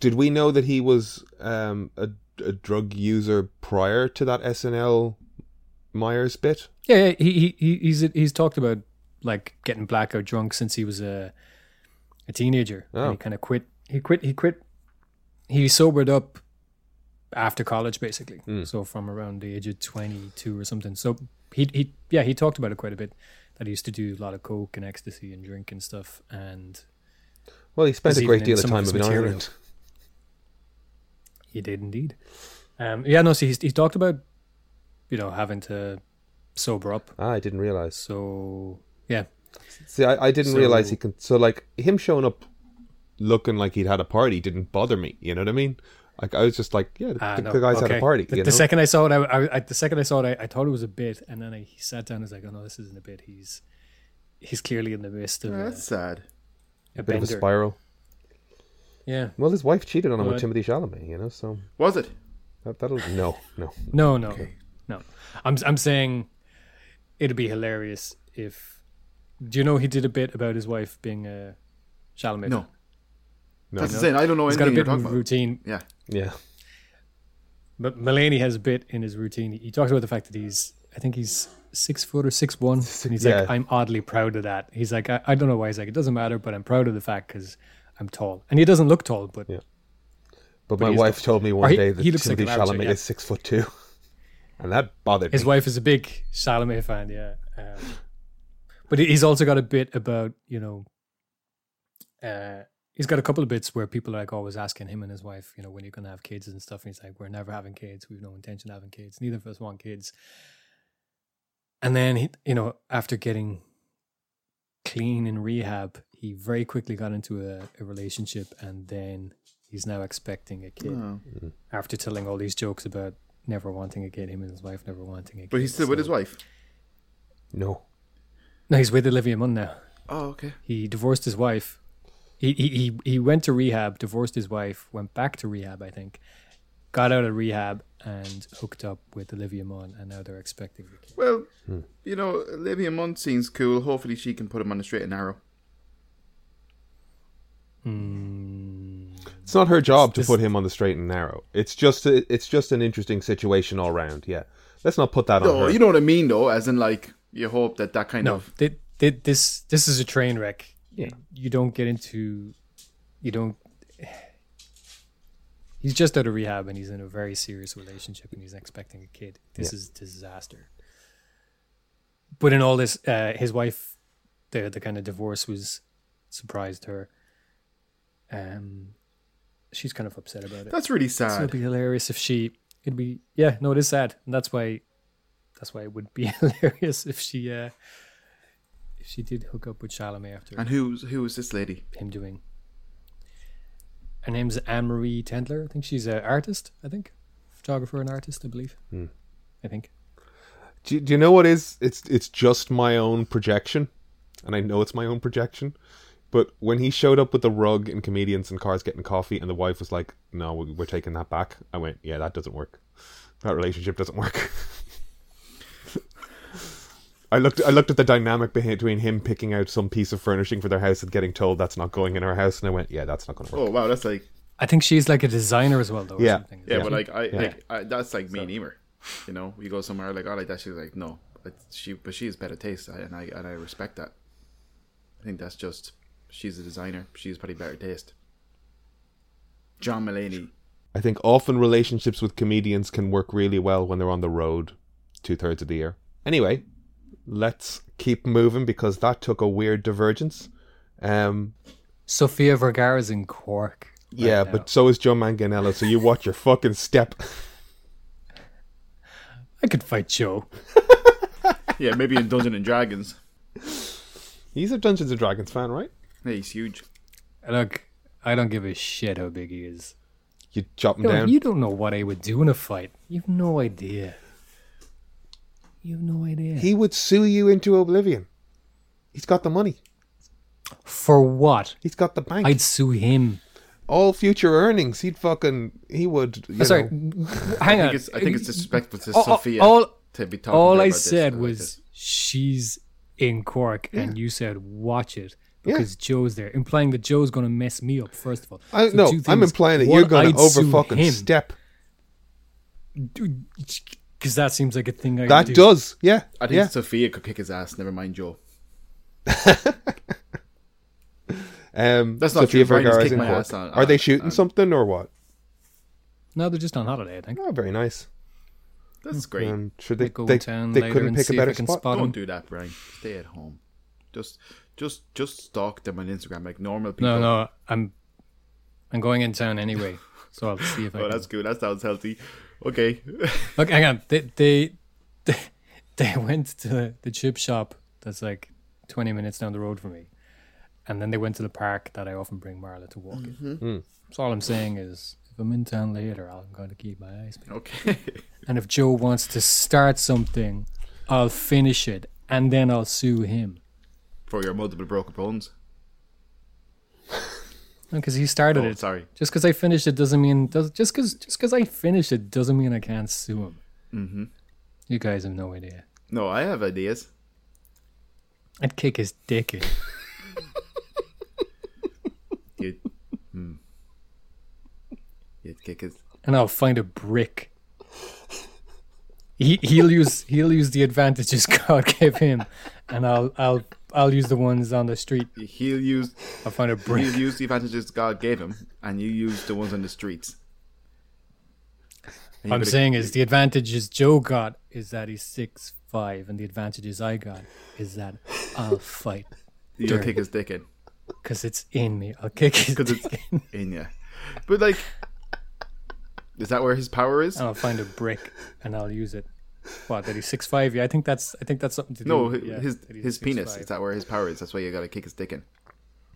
did we know that he was um, a, a drug user prior to that SNL Meyers bit? Yeah, yeah he, he he he's he's talked about like getting blackout drunk since he was a a teenager. Oh. And he kind of quit. He quit. He quit. He sobered up after college, basically. Hmm. So from around the age of twenty two or something. So he he yeah he talked about it quite a bit. That he used to do a lot of coke and ecstasy and drink and stuff. And Well, he spent a great deal of time of in material. Ireland. he did indeed. Um, yeah, no. So he's, he talked about you know having to sober up. Ah, I didn't realize. So yeah, See, I, I didn't So- realize he can. So, like him showing up looking like he'd had a party didn't bother me. You know what I mean? Like I was just like, yeah, the, Ah, the no, guy's had a party. The, you the know? second I saw it, I, I, I the second I saw it, I, I thought it was a bit, and then I, he sat down. and was like, "Oh no, this isn't a bit. He's he's clearly in the midst of Yeah, a, that's sad. a bit of a spiral. Yeah, Well, his wife cheated on him Well, with Timothée Chalamet. You know, so Was it? that, that'll no, no. no, no, no. I'm I'm saying it'd be hilarious if. Do you know he did a bit about his wife being a Chalamet? No. fan? No. That's insane. I don't know He's got a bit talking of about. routine, Yeah. Yeah, but Mulaney has a bit in his routine. He talks about the fact that he's, I think he's six foot or six one, and he's Yeah. like, I'm oddly proud of that. He's like, I, I don't know why. He's like, it doesn't matter, but I'm proud of the fact because I'm tall, and he doesn't look tall, but Yeah. but, But my wife not- told me one he- day that he looks like Timothy average, Chalamet yeah. is six foot two, [LAUGHS] and that bothered his me. wife is a big Chalamet fan. Yeah, um, but he's also got a bit about you know, uh, he's got a couple of bits where people are like always asking him and his wife, you know, when you're gonna have kids and stuff. And he's like, we're never having kids. We've no intention of having kids. Neither of us want kids. And then he, you know, after getting clean in rehab, he very quickly got into a, a relationship, and then he's now expecting a kid Oh. after telling all these jokes about never wanting a kid, him and his wife never wanting a kid. But he's still with his wife. No, No, he's with Olivia Munn now. Oh, okay. He divorced his wife. He, he he he went to rehab, divorced his wife, went back to rehab, I think, got out of rehab and hooked up with Olivia Munn, and now they're expecting a kid. Well, you know, Olivia Munn seems cool. Hopefully, she can put him on the straight and narrow. Mm, it's not her job to This- put him on the straight and narrow. It's just a, it's just an interesting situation all round. Yeah, let's not put that on her. you know what I mean, though. As in, like, you hope that that kind no, of thi- thi- this this is a train wreck. Yeah. you don't get into, you don't. [SIGHS] He's just out of rehab and he's in a very serious relationship and he's expecting a kid. This is disaster. But in all this, uh, his wife, the the kind of divorce was surprised her. Um, she's kind of upset about it. that's really So it'd be hilarious if she. It'd be yeah. No, it is sad, and that's why. That's why it would be [LAUGHS] hilarious if she. uh she did hook up with Chalamet after And who's who is this lady? him doing. Her name's Anne Marie Tendler. I think she's an artist. I think photographer and artist. I believe. Hmm. I think. Do, you- do you know what is? It's it's just my own projection, and I know it's my own projection. But when he showed up with the rug and comedians and cars getting coffee, and the wife was like, "No, we're taking that back," I went, "Yeah, that doesn't work. That relationship doesn't work." [LAUGHS] I looked. I looked at the dynamic between him picking out some piece of furnishing for their house and getting told that's not going in our house, and I went, "Yeah, that's not going to work." Oh wow, that's like I think she's like a designer as well, though. Yeah. something. yeah, Yeah. but like I Yeah. like I, that's like me and Emer. You know, we go somewhere like oh like that. She's like no, it's, she but she has better taste, and I and I respect that. I think that's just she's a designer. She has probably better taste. John Mulaney. I think often relationships with comedians can work really well when they're on the road two thirds of the year. Anyway, let's keep moving because that took a weird divergence. Um, Sofia Vergara's in Cork. right yeah, now. but so is Joe Manganiello, so you watch your fucking step. I could fight Joe. [LAUGHS] Yeah, maybe in Dungeons and Dragons. He's a Dungeons and Dragons fan, right? Yeah, he's huge. Look, I don't give a shit how big he is. You chop him No, down. you don't know what I would do in a fight. You have no idea. You have no idea. He would sue you into oblivion. He's got the money. For what? He's got the bank. I'd sue him. All future earnings. He'd fucking. He would. You oh, Sorry, know. hang I on. think it's, I think it's disrespectful to All- Sofia all- to be talking All to I this, said was this. she's in Cork, and you said watch it Yeah. because Joe's there, implying that Joe's going to mess me up. First of all, I, So no, two I'm implying that One, you're going to over sue fucking him, step. Because that seems like a thing I That do. does, yeah. I think yeah. Sofia could kick his ass. Never mind Joe. [LAUGHS] Um, That's not Sofia true. Brian Vergara's in my ass on- Are they shooting on- something or what? No, they're just on holiday. I think. Oh, very nice. That's great. Um, should they? Might go They, in town they later couldn't and pick a see if better I can spot. spot Don't do that, Brian. Stay at home. Just, just, just stalk them on Instagram like normal people. No, no, I'm, I'm going in town anyway, so I'll see if I. [LAUGHS] Oh, can. that's good. That sounds healthy. Okay. [LAUGHS] Look, hang on. They they they, they went to the, the chip shop that's like twenty minutes down the road from me, and then they went to the park that I often bring Marla to walk in. Mm-hmm. Hmm. So all I'm saying is, if I'm in town later, I'm going to keep my eyes peeled. okay. [LAUGHS] And if Joe wants to start something, I'll finish it, and then I'll sue him For your multiple broken bones. [LAUGHS] because he started Oh, it. sorry. Just because I finished it doesn't mean does just because just because I finished it doesn't mean I can't sue him. Mm-hmm. You guys have no idea. No, I have ideas. I'd kick his dick in. [LAUGHS] You'd, hmm. You'd kick his. and I'll find a brick. He he'll use he'll use the advantages [LAUGHS] God gave him, and I'll I'll I'll use the ones on the street. He'll use. I'll find a brick. He'll use the advantages God gave him, and you use the ones on the streets. What I'm saying is the advantages Joe got is that he's six five, and the advantages I got is that I'll fight you'll kick his dick in because it's in me. I'll kick his because dick it's in, in you. But like, is that where his power is? and I'll find a brick and I'll use it. What that he's six five? Yeah, I think that's I think that's something to do. No, yeah, his his penis. 6'5". Is that where his power is? That's why you gotta kick his dick in.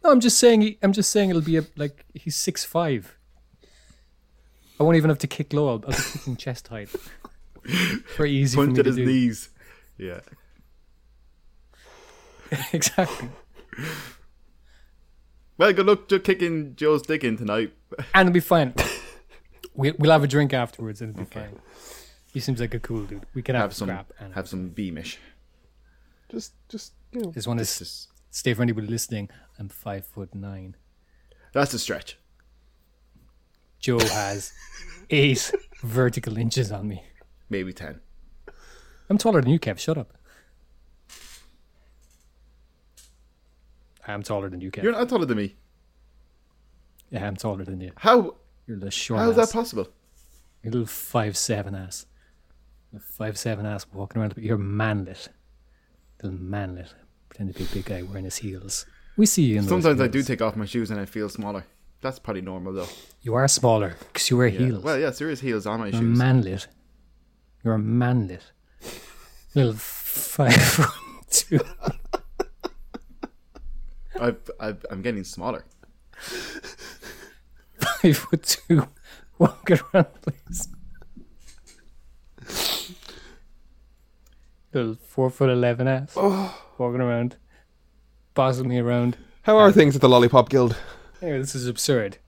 No, I'm just saying. He, I'm just saying it'll be a like he's six five. I won't even have to kick low. I'll, I'll be kicking chest height. [LAUGHS] Very easy for Punch me at to his do. knees. Yeah. [LAUGHS] exactly. Well, good luck to kicking Joe's dick in tonight. And it'll be fine. we, we'll have a drink afterwards and it'll be fine. He seems like a cool dude. We can have, Have some scrap. And have some beamish. Just, just you know. just want to just stay for anybody listening. I'm five foot nine. that's a stretch. Joe has [LAUGHS] eight vertical inches on me. Maybe ten. I'm taller than you, Kev. Shut up. I'm taller than you, Kev. You're not taller than me. yeah, I'm taller than you. How You're the short how is ass. that possible? You're a little five seven ass. Five seven ass walking around. But you're manlit. Little manlit. Pretend to be a big guy wearing his heels. We see you Sometimes I do take off my shoes and I feel smaller. That's probably normal though. You are smaller because you wear Yeah. heels. Well, yes, there is heels on my You're shoes. manlit. You're manlit. Little five [LAUGHS] foot two. I've, I've, I'm getting smaller. Five foot two. Walking around, please. Little four foot eleven ass. Oh. Walking around. Bossing me around. How are things at the Lollipop Guild? Anyway, this is absurd.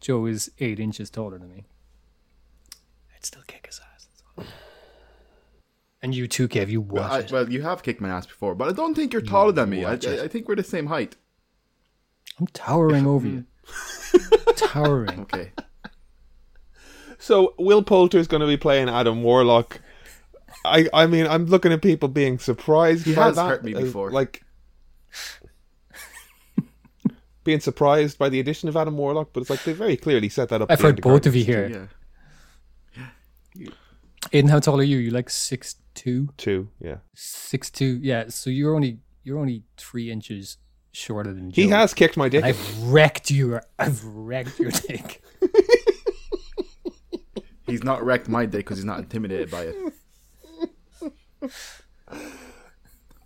Joe is eight inches taller than me. I'd still kick his ass. And you too, Kev. You watch I, well, you have kicked my ass before, but I don't think you're taller than me. I, watch it. I, I think we're the same height. I'm towering over you. [LAUGHS] towering. Okay. So Will Poulter is going to be playing Adam Warlock. I I mean I'm looking at people being surprised. He by has that, hurt me uh, before. like being surprised by the addition of Adam Warlock, but it's like they very clearly set that up. I've heard both of you Guardians here. Yeah. Aiden, how tall are you? You like six two? Two, yeah. Six two. Yeah. So you're only you're only three inches shorter than Joe. He has kicked my dick. I've wrecked you. I've wrecked your dick. He's not wrecked my dick because he's not intimidated by it. [LAUGHS]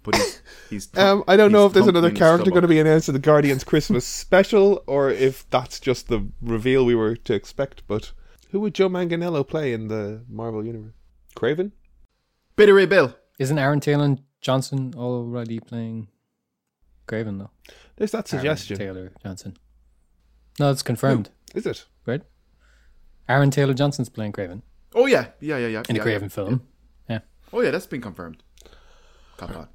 But he's. he's [LAUGHS] Um, I don't know he's if there's another me in the character going to be announced in the Guardians Christmas special, or if that's just the reveal we were to expect. But who would Joe Manganiello play in the Marvel universe? Kraven? Bittery Bill. Isn't Aaron Taylor Johnson already playing Kraven though? There's that Aaron suggestion. Taylor Johnson. No, it's confirmed, Is it? right? Aaron Taylor Johnson's playing Kraven Oh yeah, yeah, yeah, yeah. in yeah, a Kraven yeah. film. Yeah. Oh yeah, that's been confirmed. Cop on.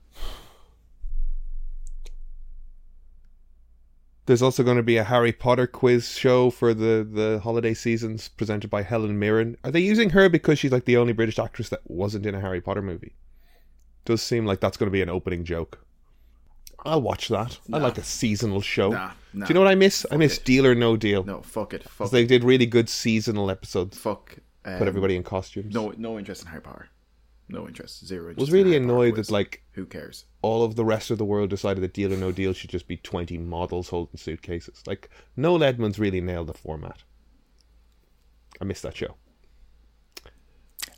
There's also going to be a Harry Potter quiz show for the, the holiday seasons presented by Helen Mirren. Are they using her because she's like the only British actress that wasn't in a Harry Potter movie? Does seem like that's going to be an opening joke. I'll watch that. I like a seasonal show. Nah, nah. Do you know what I miss? I miss Deal or No Deal. No, fuck it. Fuck. They did really good seasonal episodes. fuck. Um, Put everybody in costumes. No, no interest in Harry Potter. No interest. Zero. Interest was really annoyed quiz. that like Who cares? all of the rest of the world decided that Deal or No Deal should just be 20 models holding suitcases. Like, Noel Edmonds really nailed the format. I missed that show.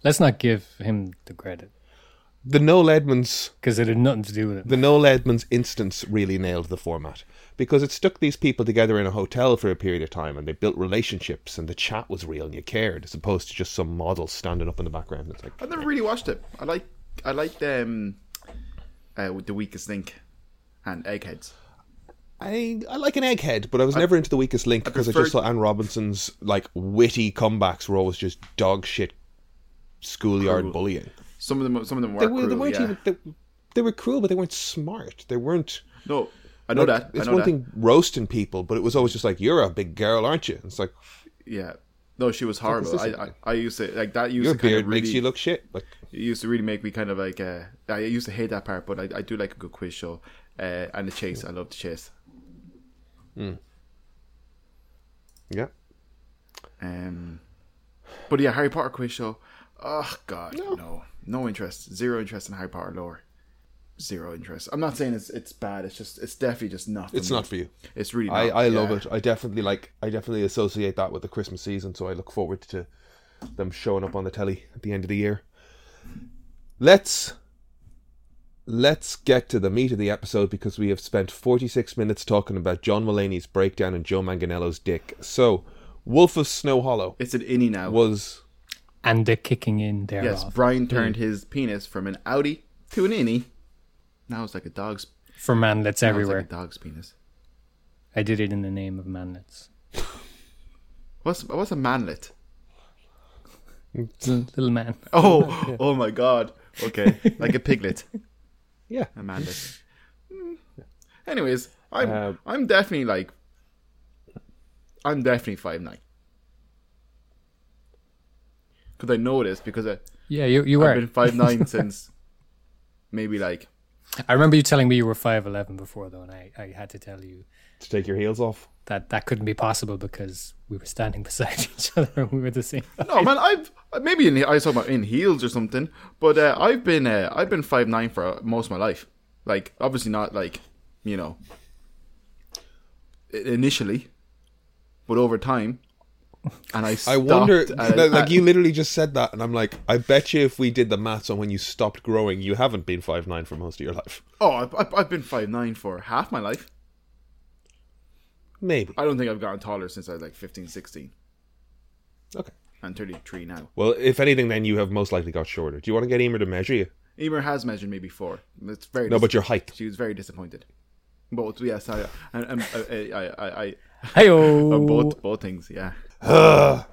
Let's not give him the credit The Noel Edmonds, because it had nothing to do with it. the Noel Edmonds instance really nailed the format because it stuck these people together in a hotel for a period of time and they built relationships and the chat was real and you cared as opposed to just some model standing up in the background. It's like, I've never really watched it. I like. I like um, uh, with the weakest link, and eggheads. I I like an egghead, but I was never into the weakest link because I, preferred- just thought Anne Robinson's like witty comebacks were always just dog shit schoolyard Cruel. bullying. Some of them. Some of them were They, were, cruel. they weren't yeah. even they, they were cruel, but they weren't smart. They weren't. No, I know like, that. I It's know one that. thing roasting people, but it was always just like you're a big girl, aren't you? It's like Yeah. No, she was horrible. I. I I used to like that. Used your to kind beard of really, makes you look shit. Like It used to really make me kind of like. Uh, I used to hate that part, but I, I do like a good quiz show. Uh, and the chase. I love the chase. yeah, Um, but yeah, Harry Potter quiz show. Oh God, no. no, interest, zero interest in Harry Potter lore, zero interest. I'm not saying it's it's bad. It's just it's definitely just not. It's me. not for you. It's really. I, Not, I love yeah. it. I definitely like. I definitely associate that with the Christmas season. So I look forward to them showing up on the telly at the end of the year. Let's let's get to the meat of the episode because we have spent 46 minutes talking about John Mulaney's breakdown and Joe Manganiello's dick. So, Wolf of Snow Hollow It's an innie now. was and the kicking in thereof. yes, Brian turned his penis from an Audi to an innie. Now it's like a dog's. for manlets now it's everywhere. like a dog's penis. I did it in the name of manlets. What's what's a manlet? It's a little man. Oh, [LAUGHS] oh my God. Okay, like a piglet. [LAUGHS] yeah. A manlet. Anyways, I'm Uh, I'm definitely like I'm definitely five nine. Because I know this because I, Yeah, you you I've were. been five nine [LAUGHS] since maybe like I remember you telling me you were five eleven before though, and I, I had to tell you To take your heels off. that that couldn't be possible because we were standing [LAUGHS] beside each other and we were the same. no man I've maybe in I was talking about in heels or something but uh, I've been uh, I've been five nine for uh, most of my life like obviously not like you know initially but over time and I I wonder, at- like at- you literally just said that, and I'm like, I bet you if we did the maths on when you stopped growing, you haven't been five nine for most of your life. oh I've, I've- I've been five nine for half my life Maybe. I don't think I've gotten taller since I was like 15 16 Okay. I'm 33 now Well, if anything, then you have most likely got shorter. Do you want to get Emer to measure you? Emer has measured me before it's very No, dis- but your height. she was very disappointed Both, yeah, sorry, and, and uh, I, I, I, Hey uh, both, both things, yeah. [SIGHS] Wolf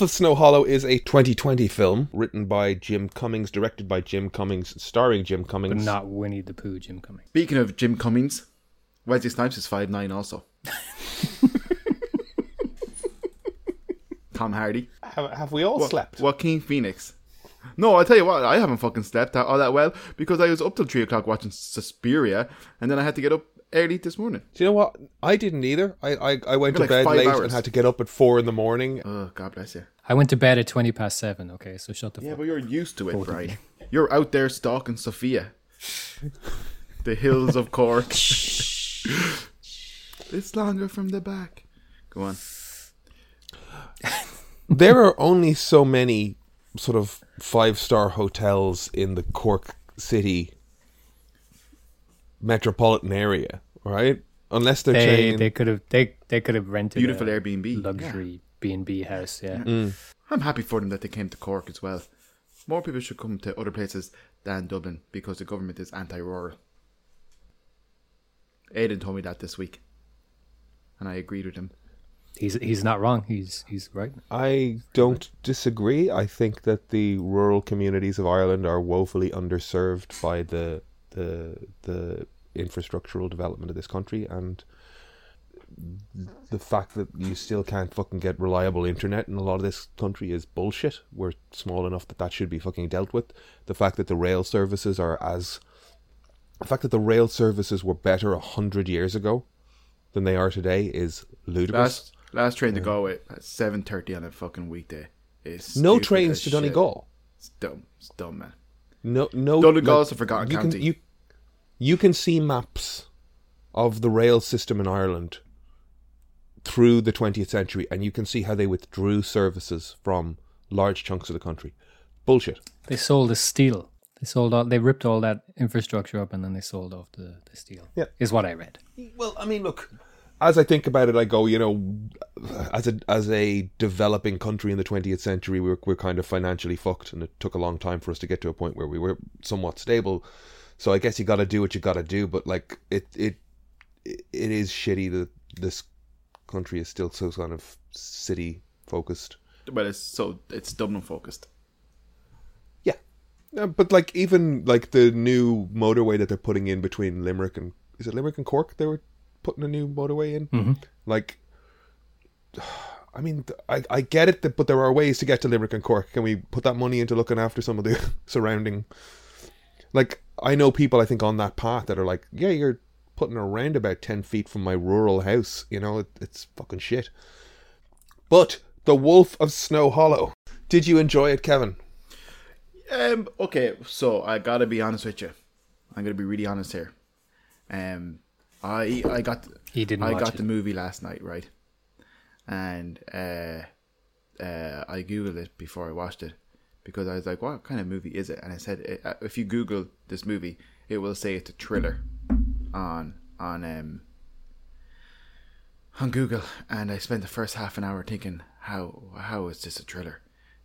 of Snow Hollow is a 2020 film written by Jim Cummings, directed by Jim Cummings, starring Jim Cummings. But Not Winnie the Pooh, Jim Cummings. Speaking of Jim Cummings, Wesley Snipes is five nine also. [LAUGHS] Tom Hardy, have, have we all slept? Joaquin Phoenix. No, I'll tell you what, I haven't fucking slept all that well because I was up till three o'clock watching Suspiria, and then I had to get up early this morning. Do you know what? I didn't either. I I, I went to like bed late hours. and had to get up at four in the morning. Oh, God bless you. I went to bed at 20 past 7, okay, so shut the Yeah, fuck but you're used to it, Brian. You're out there stalking Sofia. the hills of Cork. [LAUGHS] it's longer from the back. Go on. there are only so many sort of five star hotels in the Cork city metropolitan area, right? Unless they're They, chain. they could have they they could have rented Beautiful a Airbnb. luxury B and B house. Yeah, mm. I'm happy for them that they came to Cork as well. More people should come to other places than Dublin because the government is anti-rural. Aidan told me that this week, and I agreed with him. he's he's not wrong. He's he's right. I don't disagree. I think that the rural communities of Ireland are woefully underserved by the the the infrastructural development of this country and the fact that you still can't fucking get reliable internet in a lot of this country is bullshit. We're small enough that that should be fucking dealt with. The fact that the rail services are as the fact that the rail services were better a hundred years ago than they are today is ludicrous. Last last train to go at seven thirty on a fucking weekday. Is no trains to shit. Donegal. It's dumb. It's dumb, man. No, no. Donegal's a forgotten you county. Can, you, you can see maps of the rail system in Ireland through the 20th century, and you can see how they withdrew services from large chunks of the country. Bullshit. They sold the steel. They sold all. They ripped all that infrastructure up, and then they sold off the, the steel. Yeah. is what I read. Well, I mean, look. As I think about it, I go, you know, as a as a developing country in the 20th century, we're we're kind of financially fucked, and it took a long time for us to get to a point where we were somewhat stable. So I guess you got to do what you got to do, but like it it it is shitty that this country is still so kind of city focused. But it's so it's Dublin focused. Yeah. Uh, but like even like the new motorway that they're putting in between Limerick and is it Limerick and Cork? They were putting a new motorway in. Mm-hmm. Like, [SIGHS] I mean, I I get it, that, but there are ways to get to Limerick and Cork. Can we put that money into looking after some of the [LAUGHS] surrounding? Like, I know people I think on that path that are like, yeah, you're putting around about ten feet from my rural house. You know, it, it's fucking shit. But the Wolf of Snow Hollow. Did you enjoy it, Kevin? Um. Okay. So I gotta be honest with you. I'm gonna be really honest here. Um. I I got He didn't I got it. the movie last night, right? And uh, uh, I googled it before I watched it because I was like, "What kind of movie is it?" And I said, "If you Google this movie, it will say it's a thriller on on um on Google." And I spent the first half an hour thinking, "How how is this a thriller?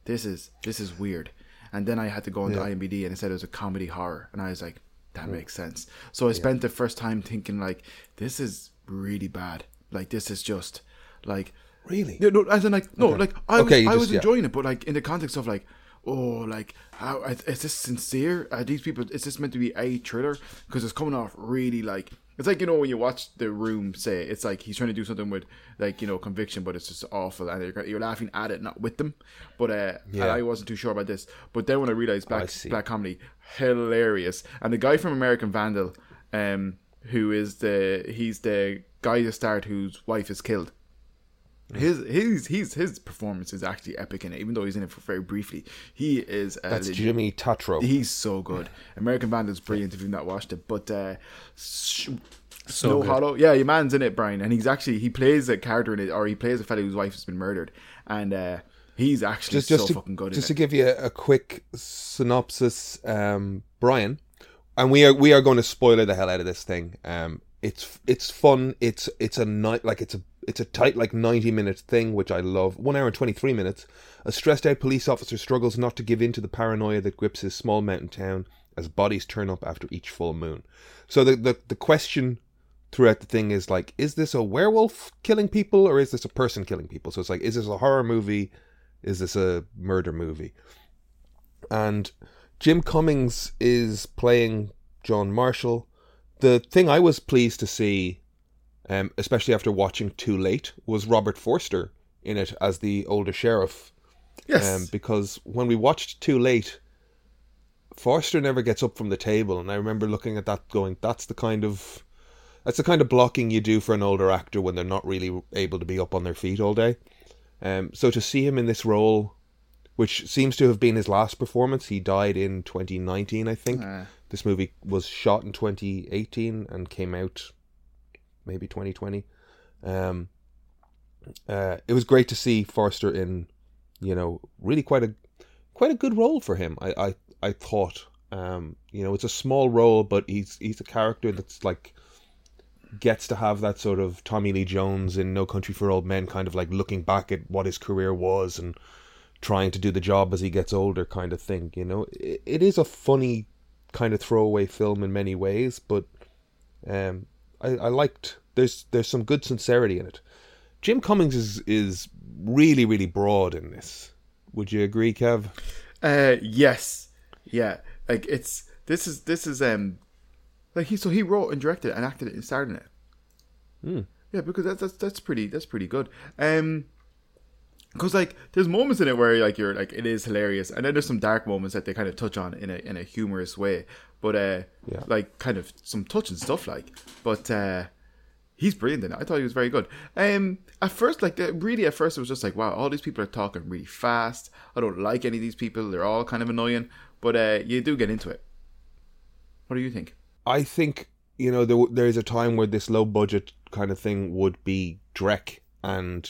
This is this is weird." And then I had to go into IMDb and it said it was a comedy horror, and I was like, "That makes sense." So I spent the first time thinking, like, "This is really bad. Like, this is just like." Really? No, no, as in like no, like I Okay, was, I just- was yeah. enjoying it, but like in the context of like, oh, like how is is this sincere? Are these people? Is this meant to be a thriller? Because it's coming off really like it's like you know when you watch The Room, say it's like he's trying to do something with like you know conviction, but it's just awful, and you're, you're laughing at it, not with them. But uh, Yeah. I wasn't too sure about this. But then when I realized black see. black comedy, hilarious, and the guy from American Vandal, um, who is the he's the guy to start whose wife is killed his his his his performance is actually epic in it, even though he's in it for very briefly. He is a That's legit- Jimmy Tatro. He's so good. [LAUGHS] American Vandal is brilliant if you've not watched it. But uh, sh- So Snow good. Hollow, yeah, your man's in it, Brian, and he's actually he plays a character in it, or he plays a fellow whose wife has been murdered, and uh, he's actually just just so to, fucking good just to it. give you a, a quick synopsis, um, Brian, and we are we are going to spoiler the hell out of this thing. Um, it's it's fun. It's it's a night like it's a it's a tight like ninety minute thing, which I love. One hour and twenty three minutes. A stressed out police officer struggles not to give in to the paranoia that grips his small mountain town as bodies turn up after each full moon. So the the, the question throughout the thing is like, is this a werewolf killing people or is this a person killing people? So it's like, is this a horror movie? Is this a murder movie? And Jim Cummings is playing John Marshall. The thing I was pleased to see, um, especially after watching Too Late, was Robert Forster in it as the older sheriff. Yes. Um, because when we watched Too Late, Forster never gets up from the table, and I remember looking at that, going, "That's the kind of that's the kind of blocking you do for an older actor when they're not really able to be up on their feet all day." Um, so to see him in this role, which seems to have been his last performance, he died in 2019, I think. Ah. This movie was shot in 2018 and came out maybe 2020. Um, uh, it was great to see Forster in, you know, really quite a quite a good role for him. I I, I thought, um, you know, it's a small role, but he's he's a character that's like gets to have that sort of Tommy Lee Jones in No Country for Old Men kind of like looking back at what his career was and trying to do the job as he gets older kind of thing. You know, it, it is a funny kind of throwaway film in many ways, but um, I, I liked there's there's some good sincerity in it. Jim Cummings is is really really broad in this. Would you agree, Kev? Uh, yes, yeah. Like it's this is this is um, like he so he wrote and directed it and acted it and starred in it. Hmm. Yeah, because that's that's that's pretty that's pretty good. Um, because like there's moments in it where like you're like it is hilarious, and then there's some dark moments that they kind of touch on in a in a humorous way, but uh, Yeah. like kind of some touching stuff like, but uh. He's brilliant in it. I thought he was very good. Um, at first, like uh, really, at first it was just like, wow, all these people are talking really fast. I don't like any of these people. They're all kind of annoying, but uh, you do get into it. What do you think? I think you know there there is a time where this low budget kind of thing would be Drek, and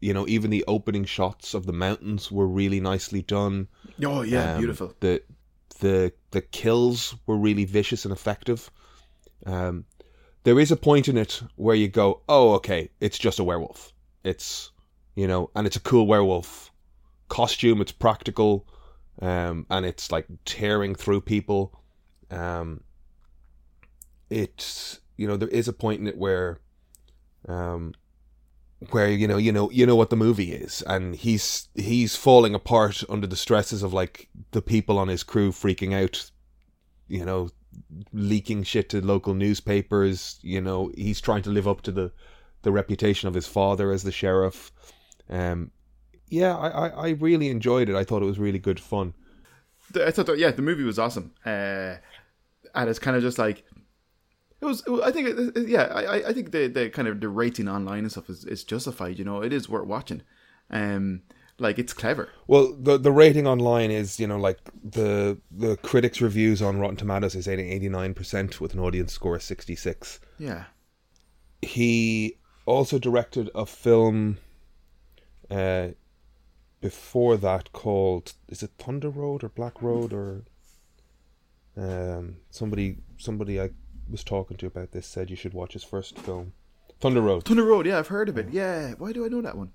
you know even the opening shots of the mountains were really nicely done. Oh yeah, Um, beautiful. The the the kills were really vicious and effective. Um, there is a point in it where you go, oh, okay, it's just a werewolf. It's you know, and it's a cool werewolf costume. It's practical, um, and it's like tearing through people. Um, it's you know there is a point in it where, um, where you know you know you know what the movie is. And he's he's falling apart under the stresses of like the people on his crew freaking out you know leaking shit to local newspapers. You know he's trying to live up to the the reputation of his father as the sheriff. Um yeah i i, I really enjoyed it. I thought it was really good fun. I thought, yeah, the movie was awesome, uh, and it's kind of just like it was. I think, yeah, I, I- think the the kind of the rating online and stuff is, is justified. You know, it is worth watching. Um, like it's clever. Well, the the rating online is you know like the the critics reviews on Rotten Tomatoes is eighty nine percent with an audience score of sixty six. Yeah. He also directed a film uh, before that called is it Thunder Road or Black Road or um somebody somebody I was talking to about this said you should watch his first film Thunder Road. Thunder Road. Yeah, I've heard of it. Yeah. Why do I know that one?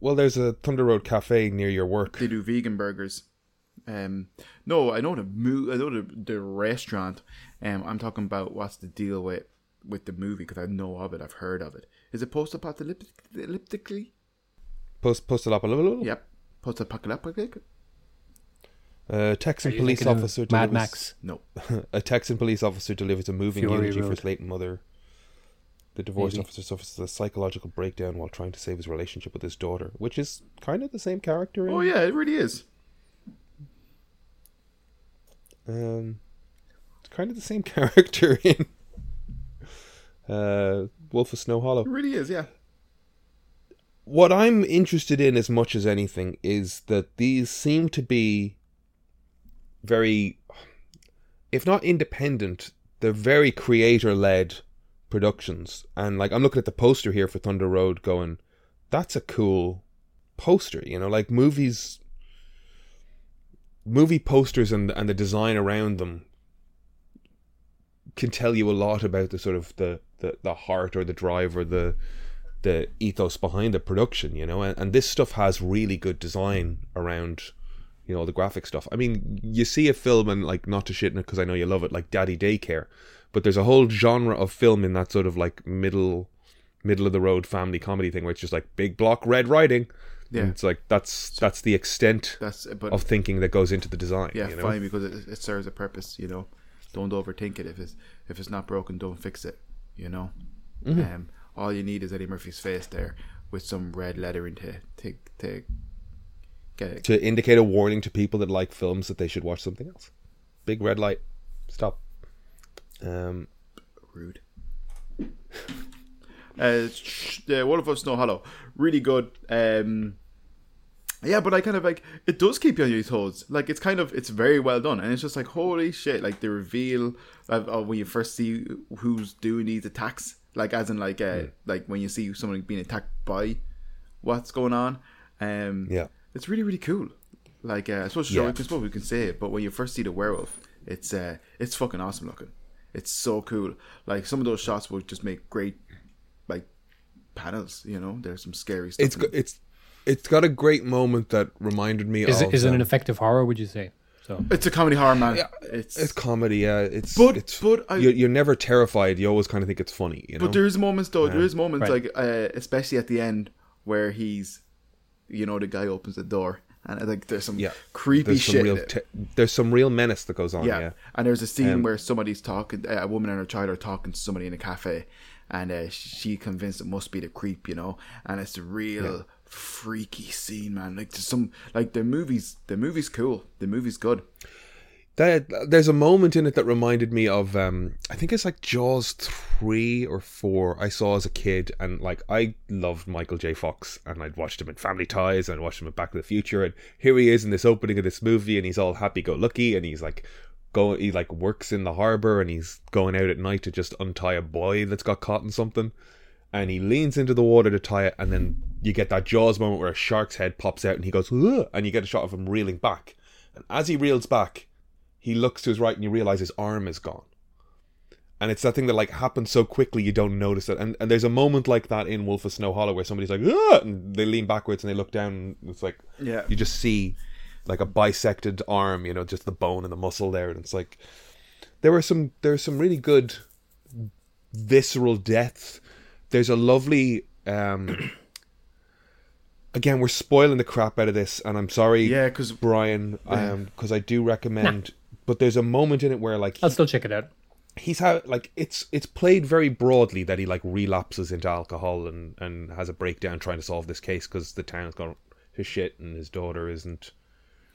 Well, there's a Thunder Road cafe near your work. They do vegan burgers. Um, no, I know the mo- I know the, the restaurant. Um, I'm talking about what's the deal with with the movie because I know of it. I've heard of it. Is it post-apocalyptically? Post post apocalyptic. Yep. Post-apocalyptic? Uh, Texan police thinking of officer Mad delivers- Max. No. [LAUGHS] a Texan police officer delivers a moving Fury eulogy for his late mother. The divorced Maybe. officer suffers a psychological breakdown while trying to save his relationship with his daughter, which is kind of the same character. In, Oh yeah, it really is. um, it's kind of the same [LAUGHS] character in uh, Wolf of Snow Hollow. It really is. Yeah. what I'm interested in as much as anything is that these seem to be very, if not independent, they're very creator led productions. And like, I'm looking at the poster here for Thunder Road going, that's a cool poster, you know, like movies, movie posters and, and the design around them can tell you a lot about the sort of the, the, the heart or the drive or the, the ethos behind the production, you know, and, and this stuff has really good design around you know, the graphic stuff. I mean, you see a film and like not to shit in it because I know you love it, like Daddy Daycare, but there's a whole genre of film in that sort of like middle, middle of the road family comedy thing where it's just like big block red writing. Yeah. And it's like that's that's the extent That's but of thinking that goes into the design. yeah, you know? fine because it, it serves a purpose. You know, don't overthink it. If it's if it's not broken, don't fix it. You know, Mm-hmm. um, all you need is Eddie Murphy's face there with some red lettering to to to get it. to indicate a warning to people that like films that they should watch something else. Big red light. Stop. Um, rude. [LAUGHS] Uh, sh- the One of Us know hello. really good. Um, yeah, but I kind of like it does keep you on your toes. Like it's kind of it's very well done, and it's just like holy shit! Like the reveal of, of when you first see who's doing these attacks, like as in like uh, like when you see someone being attacked by what's going on. Um, Yeah. It's really really cool. Like uh, I suppose sure, Yeah. I suppose we can say it, but when you first see the werewolf, it's uh, it's fucking awesome looking. It's so cool. Like some of those shots would just make great like panels. You know, there's some scary stuff. it's in go- it's it's got a great moment that reminded me Is of. it, is it um, an effective horror? Would you say so? It's a comedy horror, man. it's, It's comedy, yeah. It's But- it's, but I- you're, you're never terrified. You always kind of think it's funny, you know. but there's moments though. there is moments Right. like uh, especially at the end where he's, you know, the guy opens the door and I think there's some yeah, creepy there's some shit. real te- there's some real menace that goes on. yeah. Yeah, and there's a scene Um, where somebody's talking, uh, a woman and her child are talking to somebody in a cafe, and uh, she convinced it must be the creep, you know, and it's a real freaky scene, man. Like there's some like the movies, the movie's cool, the movie's good. That, there's a moment in it that reminded me of um, I think it's like Jaws three or four. I saw as a kid, and like I loved Michael J. Fox, and I'd watched him in Family Ties, and I'd watched him in Back to the Future, and here he is in this opening of this movie, and he's all happy-go-lucky, and he's like going, he like works in the harbor, and he's going out at night to just untie a boy that's got caught in something, and he leans into the water to tie it, and then you get that Jaws moment where a shark's head pops out, and he goes, "Ugh," and you get a shot of him reeling back, and as he reels back he looks to his right and you realize his arm is gone. And it's that thing that like happens so quickly you don't notice it. And, and there's a moment like that in Wolf of Snow Hollow where somebody's like, ah! and they lean backwards and they look down. And it's like, Yeah. you just see like a bisected arm, you know, just the bone and the muscle there. And it's like, there were some, there's some really good visceral deaths. There's a lovely, um, [CLEARS THROAT] again, we're spoiling the crap out of this. And I'm sorry. Yeah, because Brian, um, because I do recommend. But there's a moment in it where like I'll still check it out. he's had like it's it's played very broadly that he like relapses into alcohol and and has a breakdown trying to solve this case because the town's gone to shit and his daughter isn't.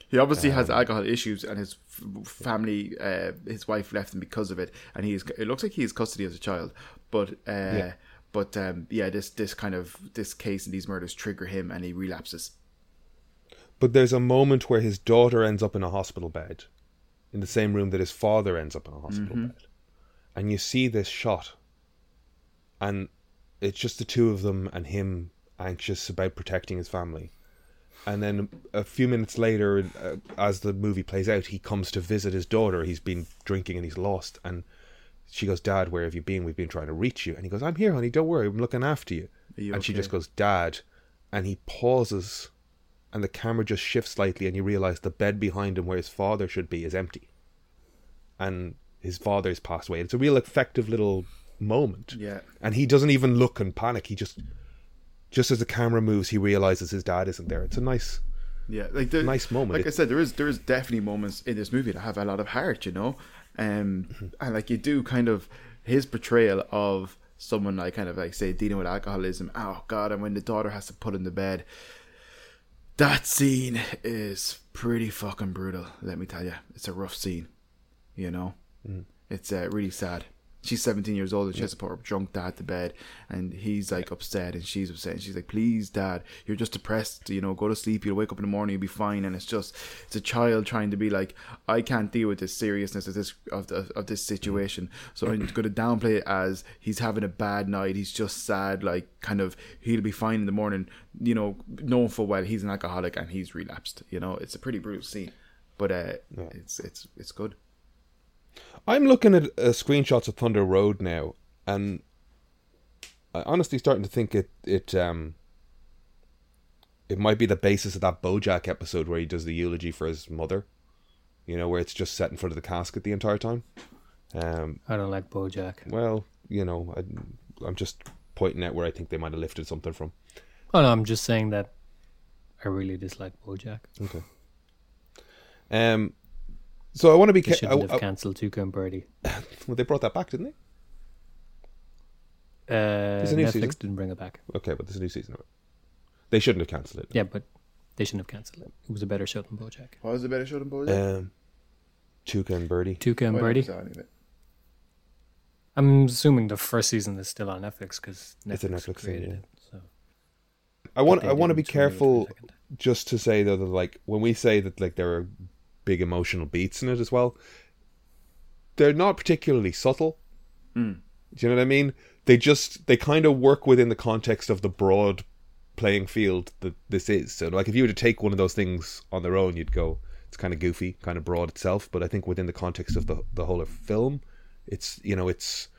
He obviously has Um, alcohol issues, and his f- family, uh, his wife left him because of it, and he's. It looks like he has custody as a child, but uh, Yeah. but um, yeah, this this kind of this case and these murders trigger him, and he relapses. But there's a moment where his daughter ends up in a hospital bed, in the same room that his father ends up in a hospital bed, and you see this shot, and it's just the two of them and him anxious about protecting his family. And then a few minutes later, uh, as the movie plays out, he comes to visit his daughter. He's been drinking and he's lost. And she goes, Dad, where have you been? We've been trying to reach you. And he goes, I'm here, honey. Don't worry. I'm looking after you. You and she just goes, Dad. And he pauses and the camera just shifts slightly and you realize the bed behind him where his father should be is empty. And his father's passed away. It's a real effective little moment. Yeah. And he doesn't even look and panic. He just just as the camera moves, he realizes his dad isn't there. It's a nice Yeah, like the, Nice moment. Like I said, there is there is definitely moments in this movie that have a lot of heart, you know, um, Mm-hmm. and like you do kind of his portrayal of someone like kind of like say dealing with alcoholism. Oh God, and when the daughter has to put in the bed, that scene is pretty fucking brutal. Let me tell you, it's a rough scene. You know, Mm-hmm. it's uh, really sad. She's 17 years old and she has to put her drunk dad to bed and he's like upset and she's upset and she's like please dad you're just depressed you know go to sleep you'll wake up in the morning you'll be fine. And it's just it's a child trying to be like I can't deal with this seriousness of this of, the, of this situation. So I'm going to downplay it as he's having a bad night he's just sad like kind of he'll be fine in the morning you know knowing full well he's an alcoholic and he's relapsed you know? It's a pretty brutal scene but uh it's it's it's good I'm looking at uh, screenshots of Thunder Road now, and I honestly starting to think it it um it might be the basis of that BoJack episode where he does the eulogy for his mother. You know, where it's just set in front of the casket the entire time. Um, I don't like BoJack. well, you know, I, I'm just pointing out where I think they might have lifted something from. Oh no, I'm just saying that I really dislike BoJack. Okay. Um, so I want to be. They Ca- shouldn't I- have I- cancelled Tuca and Birdie. [LAUGHS] well, they brought that back, didn't they? Uh, a new Netflix season? didn't bring it back. Okay, but there's a new season of it. They shouldn't have cancelled it. Yeah, but they shouldn't have cancelled it. It was a better show than BoJack. What was the better show than BoJack? Um, Tuca and Birdie. Tuca and Well, I Birdie. never saw of it. I'm assuming the first season is still on Netflix because Netflix, It's a Netflix thing, created yeah. it. So I want. I want to be didn't remove it for a careful, just to say though that like when we say that like there are big emotional beats in it as well, they're not particularly subtle. Hmm. Do you know what I mean? They just they kind of work within the context of the broad playing field that this is. So like if you were to take one of those things on their own, you'd go it's kind of goofy, kind of broad itself. But I think within the context of the the whole of film, it's you know it's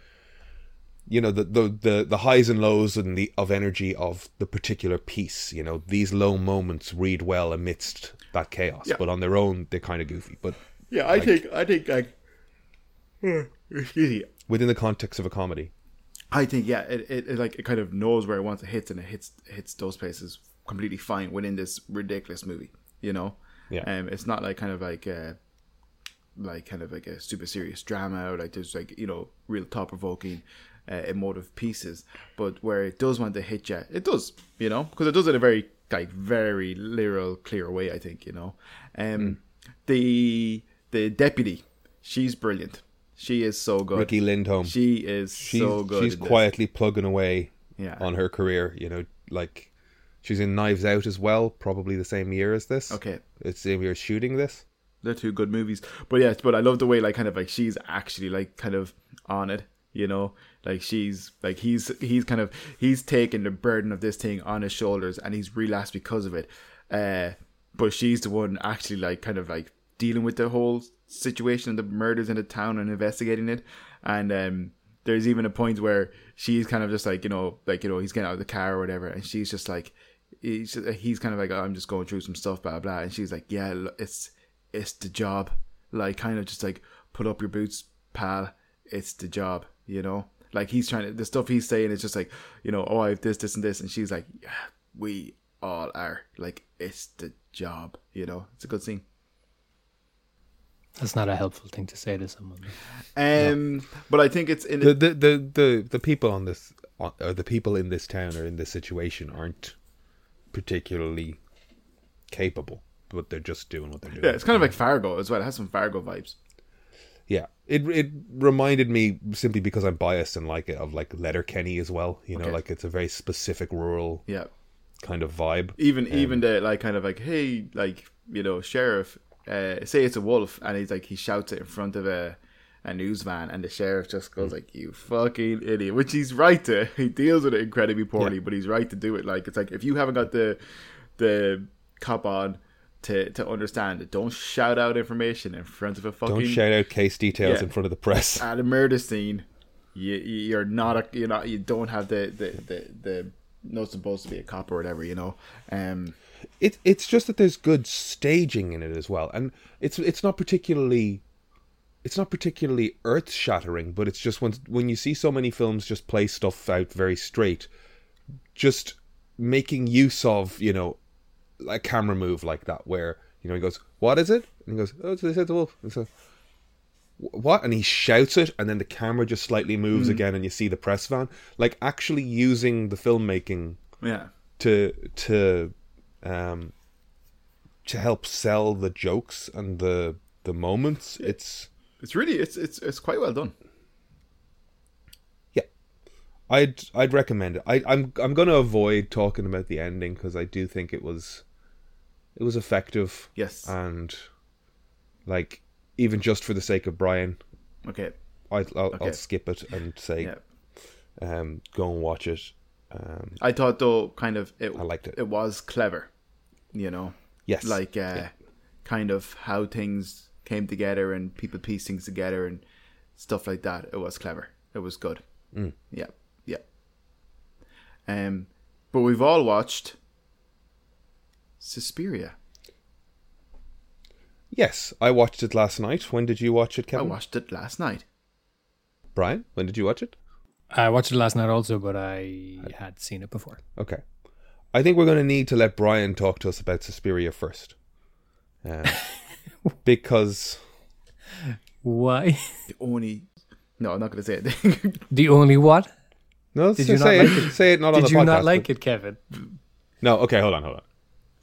you know the, the the the highs and lows and the of energy of the particular piece you know these low moments read well amidst that chaos Yeah. but on their own they're kind of goofy but Yeah, I think I think like excuse me. within the context of a comedy I think yeah, it, it, it like it kind of knows where it wants to hit and it hits hits those places completely fine within this ridiculous movie. You know, Yeah. Um, it's not like kind of like uh, like kind of like a super serious drama or like there's like you know real thought provoking, uh, emotive pieces. But where it does want to hit you, it does. You know, because it does it in a very like very literal, clear way. I think you know, um, the the deputy, she's brilliant. She is so good. Riki Lindhome She is she's, so good. she's in this. quietly plugging away Yeah. on her career you know like she's in knives out as well probably the same year as this Okay. it's the same year shooting this They're two good movies. But yes, but I love the way like kind of like she's actually like kind of on it, you know? Like she's like he's he's kind of he's taking the burden of this thing on his shoulders and he's relapsed because of it. Uh but she's the one actually like kind of like dealing with the whole situation of the murders in the town and investigating it. And um there's even a point where she's kind of just like, you know, like, you know, he's getting out of the car or whatever, and she's just like he's he's kind of like, oh, I'm just going through some stuff, blah blah, and she's like, yeah, it's it's the job, like kind of just like put up your boots, pal. It's the job, you know. Like he's trying to the stuff he's saying is just like, you know, oh, I have this, this, and this, and she's like, yeah, we all are. Like it's the job, you know. It's a good scene. That's not a helpful thing to say to someone. Um, but I think it's in the the the the, the people on this or the people in this town or in this situation aren't particularly capable but they're just doing what they're doing yeah, it's kind of like Fargo as well. It has some Fargo vibes. Yeah, it it reminded me simply because I'm biased and like it of like Letterkenny as well. You know, Okay. like it's a very specific rural Yeah. kind of vibe. even even the like kind of like hey like you know sheriff uh say it's a wolf and he's like he shouts it in front of a a news van and the sheriff just goes like you fucking idiot which he's right to [LAUGHS] he deals with it incredibly poorly but he's right to do it like it's like if you haven't got the the cop on to to understand it don't shout out information in front of a fucking Don't shout out case details Yeah. in front of the press. [LAUGHS] at a murder scene, you you're not a you're not you don't have the the the, the not supposed to be a cop or whatever, you know. Um, It it's just that there's good staging in it as well, and it's it's not particularly it's not particularly earth shattering, but it's just when when you see so many films just play stuff out very straight, just making use of you know a camera move like that where you know he goes what is it? And he goes oh it's, it's a wolf and so what? And he shouts it and then the camera just slightly moves again and you see the press van. Like actually using the filmmaking yeah, to to um to help sell the jokes and the the moments it's it's really it's it's it's quite well done. yeah. I'd i'd recommend it. I i'm i'm going to avoid talking about the ending because i do think it was it was effective Yes. and like even just for the sake of brian Okay. I, I'll, Okay. I'll skip it and say Yeah. um go and watch it um I thought though, kind of it. I liked it. It was clever, you know. yes Like uh, kind of how things came together and people piece things together and stuff like that. It was clever. It was good. Mm. Yeah. Yeah. Um, but we've all watched Suspiria. Yes, I watched it last night. When did you watch it, Kevin? I watched it last night. Brian, when did you watch it? I watched it last night also, but I had seen it before. Okay. I think we're going to need to let Brian talk to us about Suspiria first. Um, [LAUGHS] because Why? The only. No, I'm not going to say it. [LAUGHS] The only what? no, Did say, you not say like it, say it not on Did the you podcast. not like but- it, Kevin? No, okay, hold on, hold on.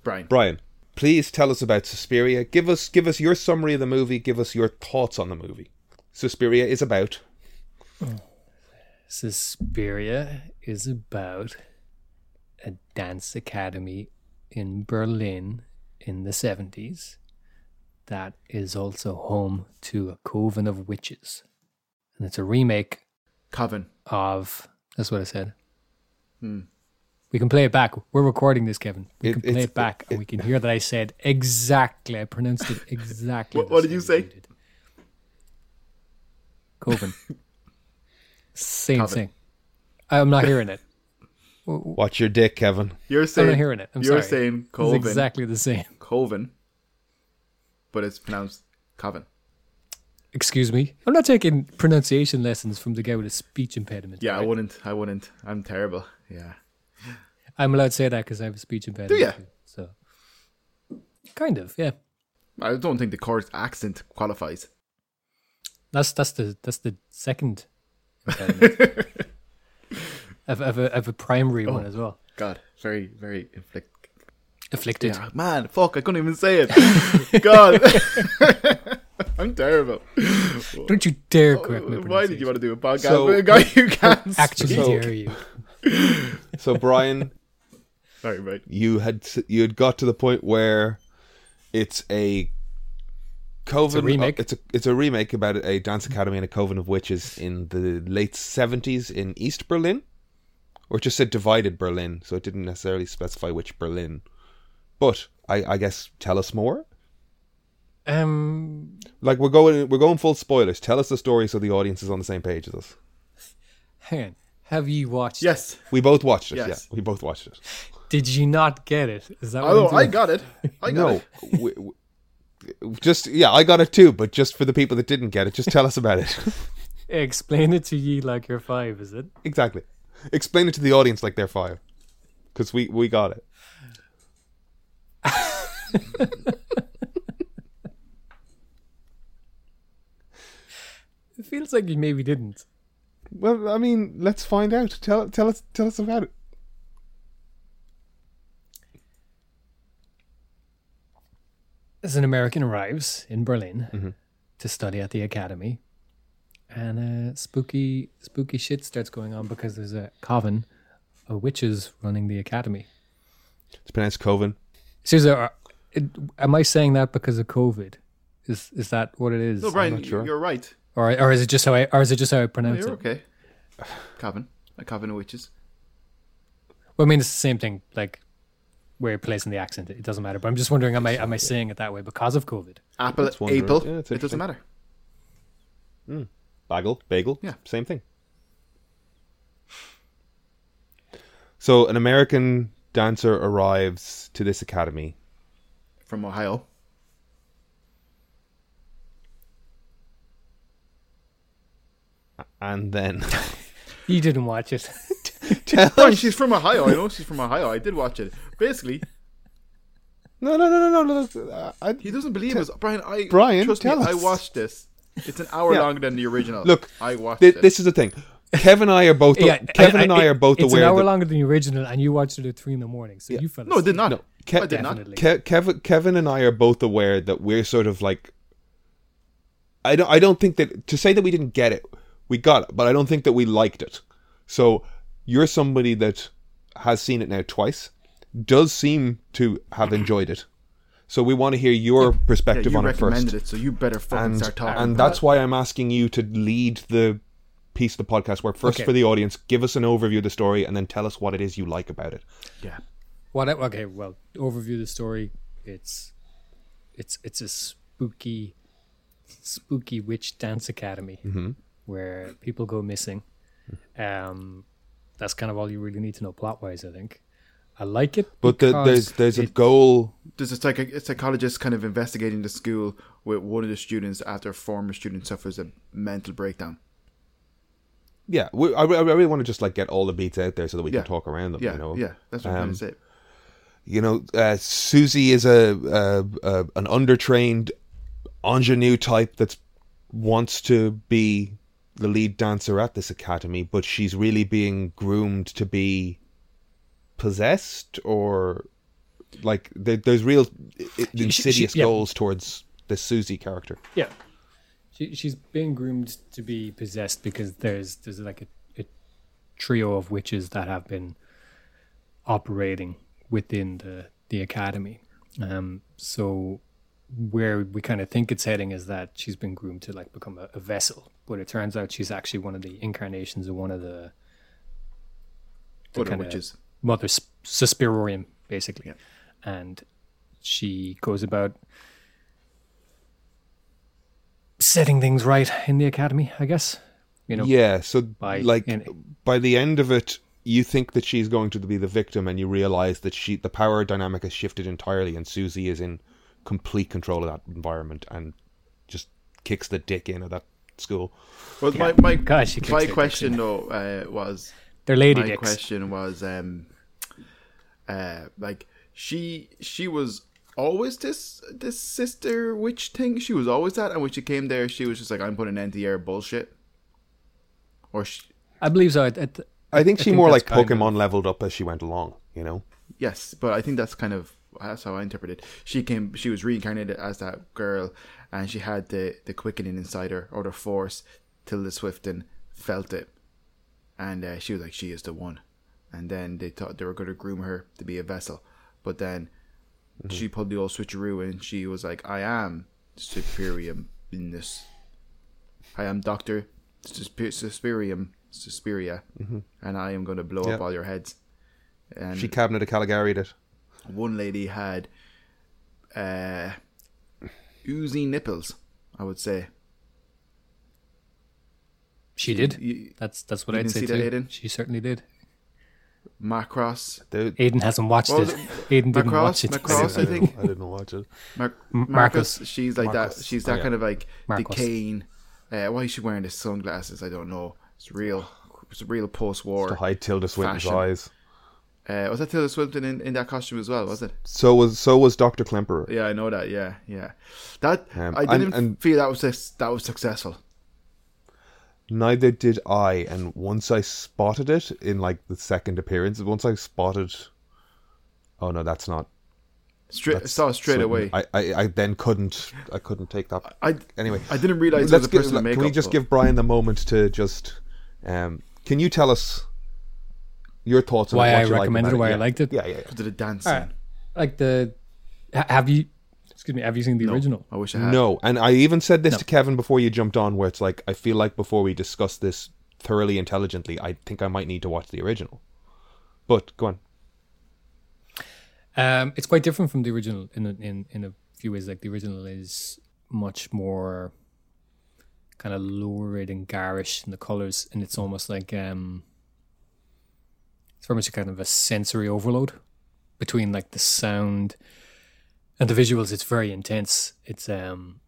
Brian. Brian, please tell us about Suspiria. Give us give us your summary of the movie. Give us your thoughts on the movie. Suspiria is about Suspiria is about a dance academy in Berlin in the 70s that is also home to a coven of witches. And it's a remake Coven. of. That's what I said. Hmm. We can play it back. We're recording this, Kevin. We It- can play it back and we can hear that I said exactly. I pronounced it exactly. What- [LAUGHS] what did you same say? did. Coven. [LAUGHS] Same Coven. thing. I'm not hearing it. Watch Your Dick, Kevin. You're saying I'm not hearing it. I'm you're sorry. saying It's Coven. exactly the same. Coven. But it's pronounced Coven. Excuse me. I'm not taking pronunciation lessons from the guy with a speech impediment. Yeah, I wouldn't. I wouldn't. I'm terrible. Yeah. I'm allowed to say that because I have a speech impediment. ya? too, So, kind of, yeah. I don't think the Cork accent qualifies. That's that's the that's the second impediment. [LAUGHS] I've, I've, a, I've a primary one Oh. as well. God, very, very inflict. Afflicted. Yeah, man, fuck, I couldn't even say it. [LAUGHS] God, [LAUGHS] I'm terrible. Don't you dare oh, correct me. Why did you want to do a podcast So- with a guy who can't? Actually, So- dare you? So Brian, Sorry, mate. you had you had got to the point where it's a coven. remake. It's a it's a remake about a dance academy and a coven of witches in the late seventies in East Berlin, or it just said divided Berlin, so it didn't necessarily specify which Berlin. But I, I guess tell us more. Um, Like we're going we're going full spoilers. Tell us the story so the audience is on the same page as us. hang on. Have you watched? Yes. We both watched it. Yes. Yeah, we both watched it. Did you not get it? Is that what Oh, I'm I doing? got it. I got no, it. [LAUGHS] we, we- just yeah, I got it too. But just for the people that didn't get it, just tell us about it. [LAUGHS] [LAUGHS] Explain it to ye like you're five, is it? exactly. Explain it to the audience like they're five, because we we got it. It feels like you maybe didn't. Well, I mean, let's find out. Tell tell us tell us about it. As an American arrives in Berlin Mhm. to study at the academy, and uh, spooky spooky shit starts going on because there's a coven of witches running the academy. It's pronounced Coven. Seriously, are- it, am I saying that because of COVID? Is is that what it is, No, Brian, not sure. you're right. or or is it just how I or is it just how I No, pronounce you're it? okay. [SIGHS] Coven. A coven of witches. Well, I mean, it's the same thing. Like where it plays in the accent, it doesn't matter. But I'm just wondering, am I am I saying it that way because of COVID? Apple, That's wondering. apple. Yeah, it doesn't interesting. matter. Hmm. Bagel, bagel. Yeah. same thing. So an American dancer arrives to this academy. From Ohio. And then [LAUGHS] You didn't watch it. Brian, she's from Ohio. I know she's from Ohio. I did watch it. Basically, no, no, no, no, no. no. uh, I, he doesn't believe us. Brian, I Brian, trust tell me. I watched this. It's an hour Yeah. longer than the original. Look, I watched thi- it. this is the thing. Kevin and I are both. Yeah, Kevin and I are both it's aware. an hour that, longer than the original, and you watched it at three in the morning. So you fell no, I did not. No, Ke- I did not. Definitely. Ke- Kevin, Kevin and I are both aware that we're sort of like. I don't. I don't think that to say that we didn't get it, we got it, but I don't think that we liked it. So you're somebody that has seen it now twice, does seem to have [CLEARS THROAT] enjoyed it. So we want to hear your Yeah, perspective you on it recommended first, it, so you better fucking and start talking. and about that's why I'm asking you to lead the piece of the podcast. Where first Okay. for the audience, give us an overview of the story, and then tell us what it is you like about it. it. yeah. What? I- Okay, well, overview of the story. It's it's it's a spooky, spooky witch dance academy where people go missing. Um, that's kind of all you really need to know plot wise, I think. I like it, But the, because there's there's a goal. There's a, psych- a psychologist kind of investigating the school with one of the students after a former student suffers a mental breakdown. Yeah, we, I, I really want to just like get all the beats out there so that we Yeah. can talk around them. Yeah, you know, yeah, that's what I'm Um, trying to say. you know, uh, Susie is a, a, a an undertrained ingenue type that wants to be the lead dancer at this academy, but she's really being groomed to be possessed or like there, there's real i- i- she- insidious yeah. goals towards the Susie character. Yeah, she she's being groomed to be possessed because there's there's like a, a trio of witches that have been operating within the the academy. Um, so where we kind of think it's heading is that she's been groomed to like become a, a vessel, but it turns out she's actually one of the incarnations of one of the, the kinda witches. Mother Sp- Suspiriorum, basically, Yeah. and she goes about setting things right in the academy, I guess. You know, yeah, so by- like in- by the end of it, you think that she's going to be the victim, and you realize that she the power dynamic has shifted entirely, and Susie is in complete control of that environment and just kicks the dick in of that school. Well, my my, God, she kicks my their question though uh, was they're lady my dicks. question was um uh like she she was always this this sister witch thing she was always that and when she came there she was just like i'm putting an end to your bullshit or she, I believe so. At, at, I think she think more like that's kind Pokemon leveled up as she went along. You know, yes but i think that's kind of that's how i interpreted. she came she was reincarnated as that girl and she had the the quickening inside her or the force Tilda Swinton felt it. And uh, she was like she is the one. And then they thought they were going to groom her to be a vessel. But then she pulled the old switcheroo and she was like i am superium in this. I am doctor suspirium suspiria and i am going to blow up all your heads. And she cabinet of Caligari it. One lady had uh oozy nipples i would say she did. You- That's that's what you I'd didn't say see too. that, Aiden? She certainly did. Markos The- Aiden hasn't watched it. it? Aiden didn't Macross? watch it. Macross? I didn't- think- I didn't watch it. Mar- Marcus, Marcus. she's like Marcus. that she's Oh, that yeah. kind of like Marcus. decaying uh, why is she wearing the sunglasses i don't know it's real it's a real post-war To hide Tilda Swinton's Fashion. eyes. Uh, was that Tilda Swinton in, in that costume as well was it So was so was Doctor Klemperer. yeah I know that yeah yeah that Um, I didn't and- feel that was that was successful Neither did I, and once I spotted it in like the second appearance, once I spotted, oh no, that's not. straight that's saw straight away I, I, I then couldn't, I couldn't take that. I Anyway, I didn't realize it was a give, person in can we just give Brian the moment to just, um, can you tell us your thoughts on Why it, what I you like recommended about it, why I liked it? Yeah, yeah, yeah. to the dancing Alright. Like the have you? Excuse me. Have you seen the original? I wish I had No, and I even said this No. to Kevin before you jumped on, where it's like I feel like before we discuss this thoroughly intelligently, I think I might need to watch the original. But go on. Um, it's quite different from the original in a, in in a few ways. Like the original is much more kind of lurid and garish in the colors, and it's almost like um, it's very much a kind of a sensory overload between like the sound and the visuals. It's very intense. It's um,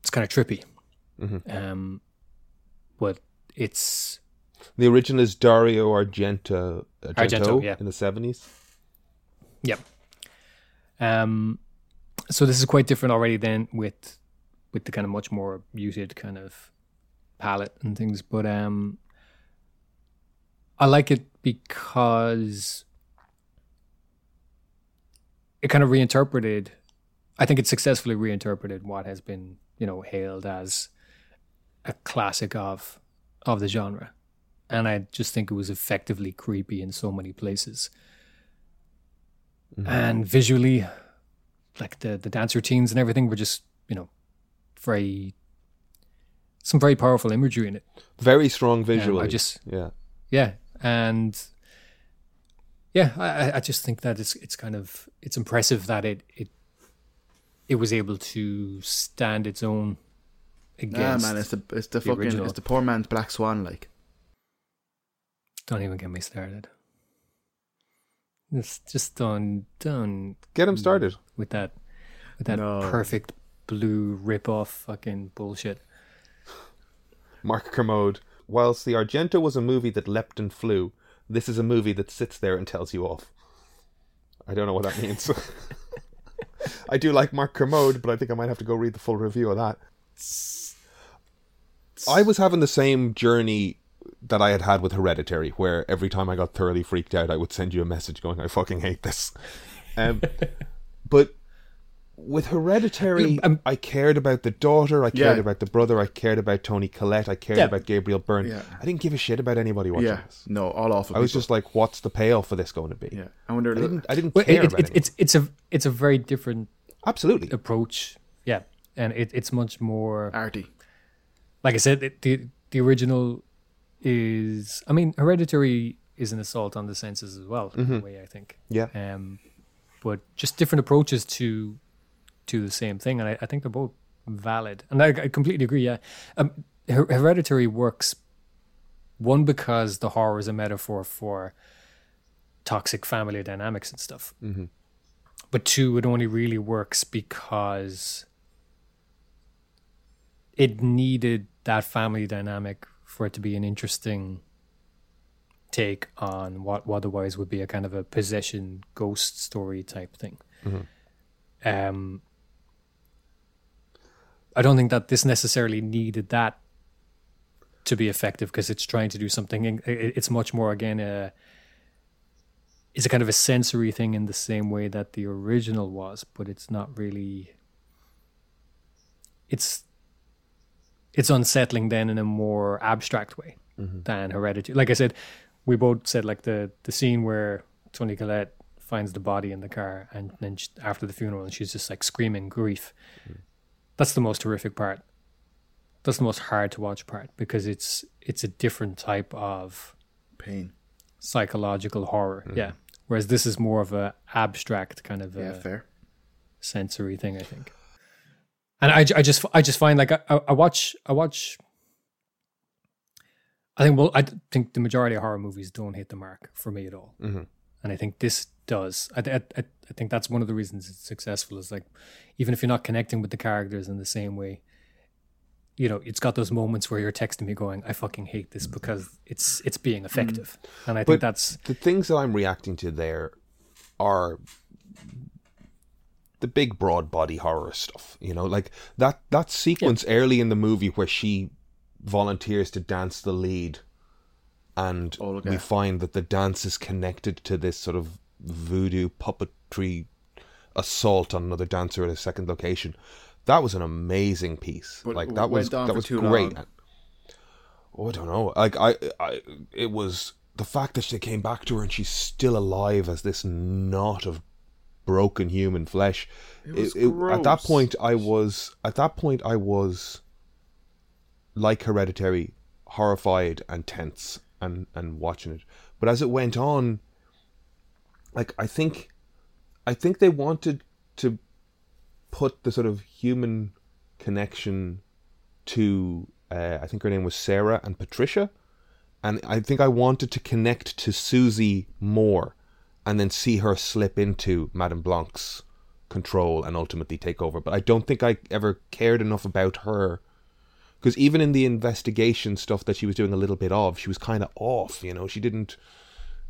it's kind of trippy. Um, but it's The original is Dario Argento, Argento, Argento, yeah. in the seventies. Yep. Um, so this is quite different already then with with the kind of much more muted kind of palette and things, but um, I like it because it kind of reinterpreted. I think it successfully reinterpreted what has been, you know, hailed as a classic of of the genre, and I just think it was effectively creepy in so many places and visually like the the dance routines and everything were just you know very some very powerful imagery in it Very strong Um, visually. i just yeah. yeah and yeah I, I- I just think that it's it's kind of it's impressive that it it it was able to stand its own Yeah, against man, it's the it's the, the fucking original. it's the poor man's Black Swan. Like don't even get me started It's just done done Get him started. with that with that No. perfect blue rip off fucking bullshit. Mark Kermode. Whilst The Argento was a movie that leapt and flew, this is a movie that sits there and tells you off. I don't know what that means. [LAUGHS] I do like Mark Kermode, but I think I might have to go read the full review of that. I was having the same journey that I had had with Hereditary, where every time I got thoroughly freaked out, I would send you a message going, "I fucking hate this." Um, [LAUGHS] but with Hereditary, Um, I cared about the daughter, I cared Yeah. about the brother, I cared about Toni Collette, I cared Yeah. about Gabriel Byrne. Yeah. I didn't give a shit about anybody watching Yeah, this. no, all awful. I was people. just like, "What's the payoff for this going to be?" yeah. I wonder. I didn't. I didn't Well, care it, about it, it. it's it's a it's a very different Absolutely. approach. Yeah, and it, it's much more arty. like I said. It, the the original is, I mean, Hereditary is an assault on the senses as well. In a way, I think. Yeah. Um, but just different approaches to to the same thing, and I, I think they're both valid. And I, I completely agree. Yeah, um, Her- Hereditary works one because the horror is a metaphor for toxic family dynamics and stuff. Mm-hmm. But two, it only really works because it needed that family dynamic for it to be an interesting take on what otherwise would be a kind of a possession ghost story type thing. Um, I don't think that this necessarily needed that to be effective because it's trying to do something. It's much more again a it's a kind of a sensory thing in the same way that the original was, but it's not really. It's it's unsettling then in a more abstract way mm-hmm. than Hereditary. Like I said, we both said like the the scene where Toni Collette finds the body in the car and then sh after the funeral and she's just like screaming grief. Mm. That's the most horrific part. That's the most hard to watch part because it's it's a different type of Pain. psychological horror. Yeah. Whereas this is more of a abstract kind of Yeah, a fair. sensory thing, I think. And I, I just I just find like I, I watch I watch. I think well I think the majority of horror movies don't hit the mark for me at all, Mhm. And I think this does. I, I I I think that's one of the reasons it's successful. Is like even if you're not connecting with the characters in the same way, you know, it's got those moments where you're texting me going, "I fucking hate this" because it's it's being effective, mm. and I But- think that's the things that I'm reacting to there are the big broad body horror stuff. You know, like that that sequence early in the movie where she volunteers to dance the lead, and Oh, we find that the dance is connected to this sort of voodoo puppetry assault on another dancer at a second location. That was an amazing piece. But like that was that was great. long. Oh, I don't know. Like I, I, it was the fact that she came back to her and she's still alive as this knot of broken human flesh. It was at that point, I was at that point I was like Hereditary, horrified and tense and and watching it. But as it went on, like I think, I think they wanted to put the sort of human connection to uh, I think her name was Sarah and Patricia, and I think I wanted to connect to Susie more, and then see her slip into Madame Blanc's control and ultimately take over. But I don't think I ever cared enough about her. Because even in the investigation stuff that she was doing a little bit of, she was kind of off. You know, she didn't.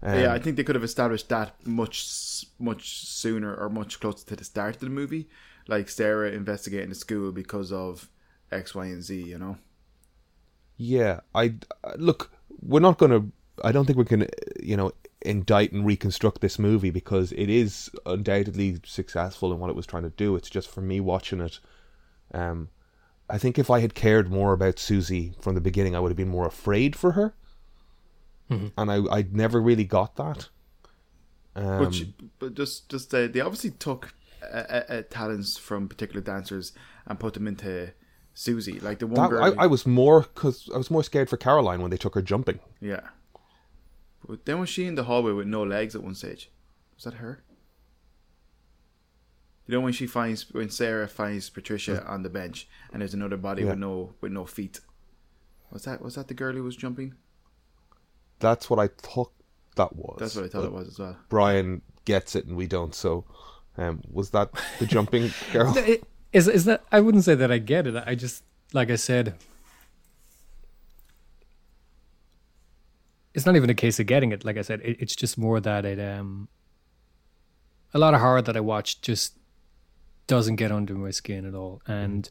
Um, yeah, I think they could have established that much much sooner or much closer to the start of the movie, like Sarah investigating the school because of X, Y, and Z. You know. Yeah, I uh, look. We're not going to. I don't think we can, uh, you know, indict and reconstruct this movie because it is undoubtedly successful in what it was trying to do. It's just for me watching it. Um, I think if I had cared more about Susie from the beginning, I would have been more afraid for her, and I I never really got that. Um, But, she- but just just uh, they obviously took uh, uh, uh, talents from particular dancers and put them into Susie. Like the one that, girl. I, I was more because I was more scared for Caroline when they took her jumping. yeah. But then was she in the hallway with no legs at one stage? Was that her? You know when she finds when Sarah finds Patricia on the bench and there's another body Yeah. with no with no feet. Was that was that the girl who was jumping? That's what I thought. that was. That's what I thought But it was as well. Brian gets it and we don't. So, um, was that the jumping [LAUGHS] girl? No, it- Is is that? I wouldn't say that I get it. I just, like I said, it's not even a case of getting it. Like I said, it, it's just more that it. Um, a lot of horror that I watch just doesn't get under my skin at all, and mm.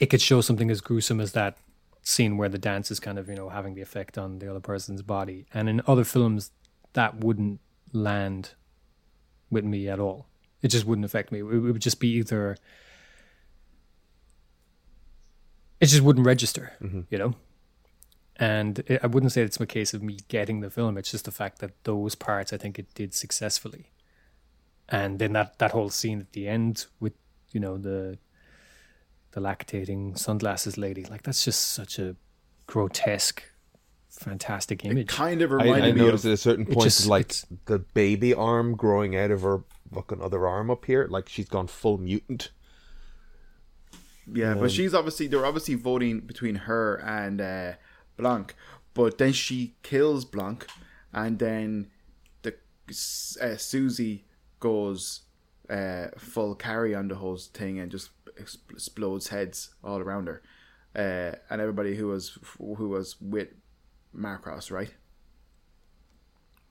it could show something as gruesome as that scene where the dance is kind of you know having the effect on the other person's body, and in other films that wouldn't land with me at all. It just wouldn't affect me. It would just be either. It just wouldn't register, mm-hmm. you know. And it, I wouldn't say it's a case of me getting the film. It's just the fact that those parts I think it did successfully, and then that that whole scene at the end with you know the the lactating sunglasses lady, like that's just such a grotesque, fantastic image It image. kind of reminded I me noticed of at a certain point, just- like the baby arm growing out of her fucking other arm up here, like she's gone full mutant. Yeah, but she's obviously they're obviously voting between her and uh, Blanc, but then she kills Blanc, and then the uh, Susie goes uh, full carry on the whole thing and just explodes heads all around her, uh, and everybody who was who was with Marcos, right?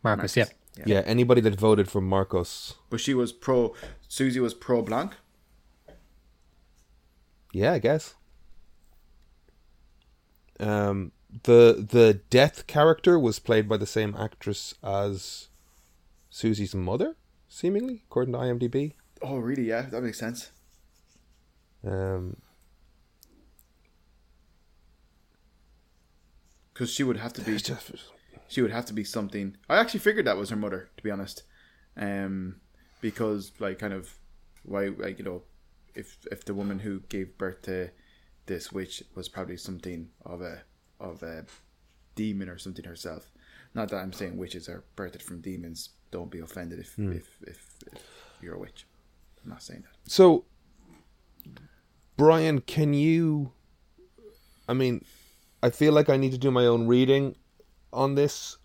Marcus, yeah. Yeah. anybody that voted for Marcos, But she was pro. Susie was pro Blanc. yeah, I guess. Um, the the death character was played by the same actress as Susie's mother, seemingly according to IMDb. Oh, really? Yeah, that makes sense. Um, Because she would have to be. she would have to be something. I actually figured that was her mother, to be honest, um, because like kind of why like you know, if if the woman who gave birth to this witch was probably something of a of a demon or something herself. Not that I'm saying witches are birthed from demons. Don't be offended if hmm. if, if if you're a witch. I'm not saying that. So, Brian, can you? I mean, I feel like I need to do my own reading on this,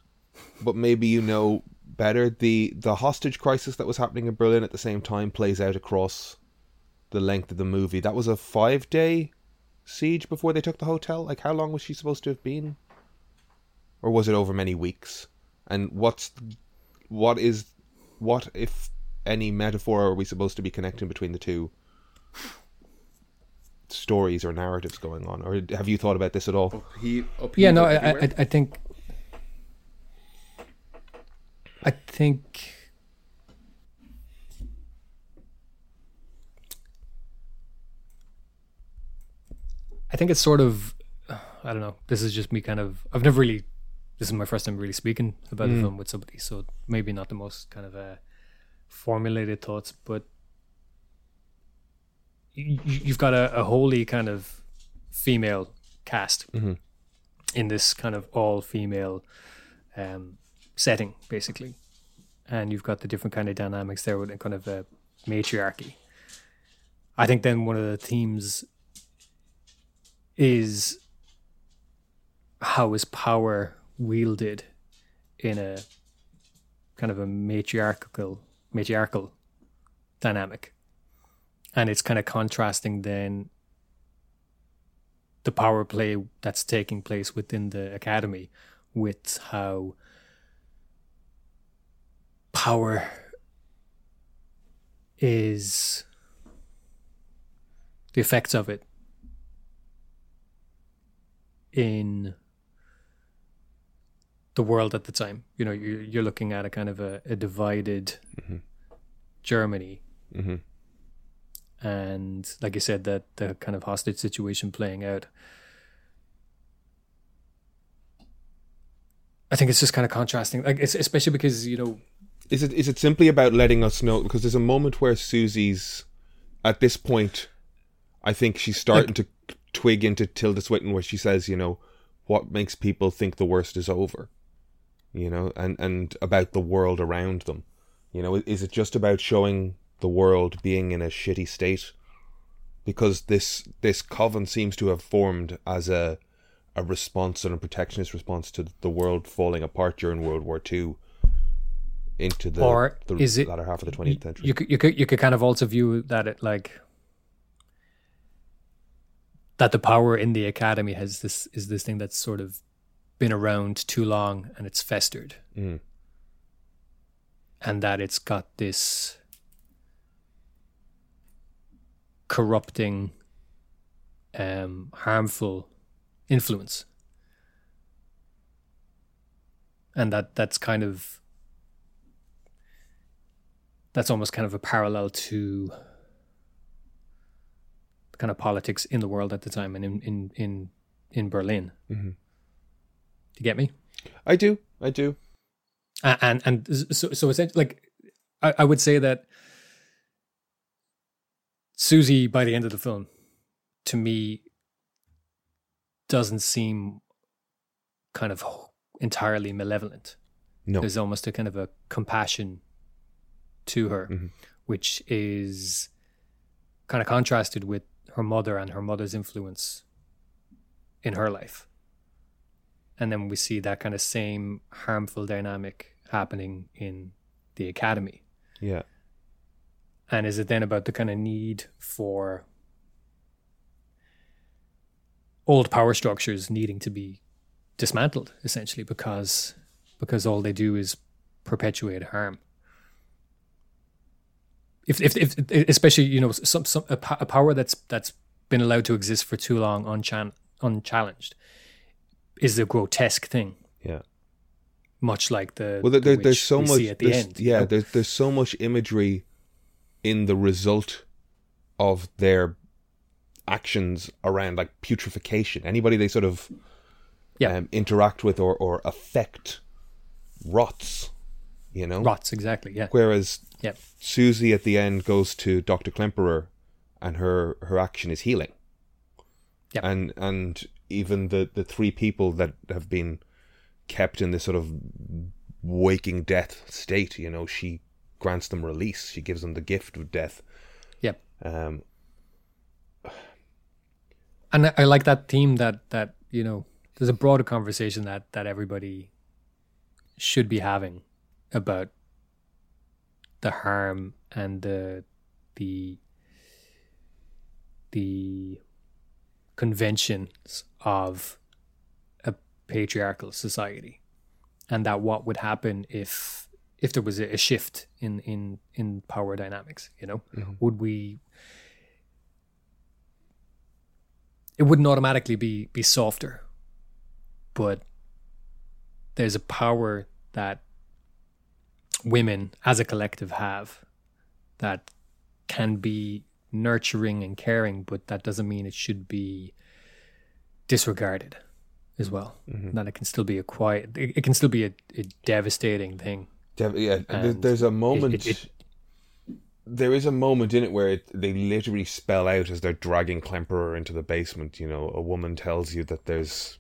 but maybe you know better. the The hostage crisis that was happening in Berlin at the same time plays out across the length of the movie. That was a five day siege before they took the hotel. Like, how long was she supposed to have been, or was it over many weeks? And what's what is what if any metaphor are we supposed to be connecting between the two stories or narratives going on or have you thought about this at all He Yeah, no, I, I- I think, I think, I think it's sort of, I don't know. This is just me, kind of. I've never really. This is my first time really speaking about a film with somebody, so maybe not the most kind of uh, formulated thoughts, but you, you've got a, a wholly kind of female cast in this kind of all female um, setting, basically. And you've got the different kind of dynamics there with a kind of a matriarchy. I think then one of the themes is how is power wielded in a kind of a matriarchal matriarchal dynamic. And it's kind of contrasting then the power play that's taking place within the academy with how power is the effects of it in the world at the time. You know you're, you're looking at a kind of a, a divided germany. Mm-hmm. and like you said that the kind of hostage situation playing out. I think it's just kind of contrasting. Like it's especially because you know is it is it simply about letting us know? Because there's a moment where susie's at this point i think she's starting to twig into tilda swinton where she says you know what makes people think the worst is over you know and and about the world around them you know is it just about showing the world being in a shitty state because this this coven seems to have formed as a a response and a protectionist response to the world falling apart during World War Two into the, Or the is it- latter half of the 20th century. You could, you could you could kind of also view that it like that the power in the academy has this is this thing that's sort of been around too long and it's festered, Mm. and that it's got this corrupting, um, harmful influence, and that that's kind of that's almost kind of a parallel to kind of politics in the world at the time and in in in, in Berlin. Mhm. Do you get me? I do, I do. A- And and so so essentially, like I, I would say that Susie by the end of the film, to me, doesn't seem kind of entirely malevolent. No, There's almost a kind of a compassion to her, Mhm. which is kind of contrasted with her mother and her mother's influence in her life. And then we see that kind of same harmful dynamic happening in the academy. yeah, And is it then about the kind of need for old power structures needing to be dismantled essentially because because all they do is perpetuate harm. If if, if especially you know some some a, a power that's that's been allowed to exist for too long unchan- unchallenged is a grotesque thing, yeah. much like the Well, there, the there, there's so we much. at the end. you yeah, know? there's there's so much imagery in the result of their actions around like putrefaction. Anybody they sort of Yeah. um, interact with or or affect rots. You know, rots exactly. Yeah, whereas yeah. Susie at the end goes to Doctor Klemperer, and her her action is healing. Yep. And and even the the three people that have been kept in this sort of waking death state, you know, she grants them release. She gives them the gift of death. Yep. Um, and I, like that theme that that you know there's a broader conversation that that everybody should be having about the harm and the the the conventions of a patriarchal society and that what would happen if if there was a, shift in in in power dynamics you know? Mm-hmm. Would we it wouldn't automatically be be softer but there's a power that women as a collective have that can be nurturing and caring but that doesn't mean it should be disregarded as well mm-hmm. that it can still be a quiet it, it can still be a, a devastating thing dev- yeah, And there's a moment. it- it- there is a moment in it where it, they literally spell out as they're dragging Klemperer into the basement. You know, a woman tells you that there's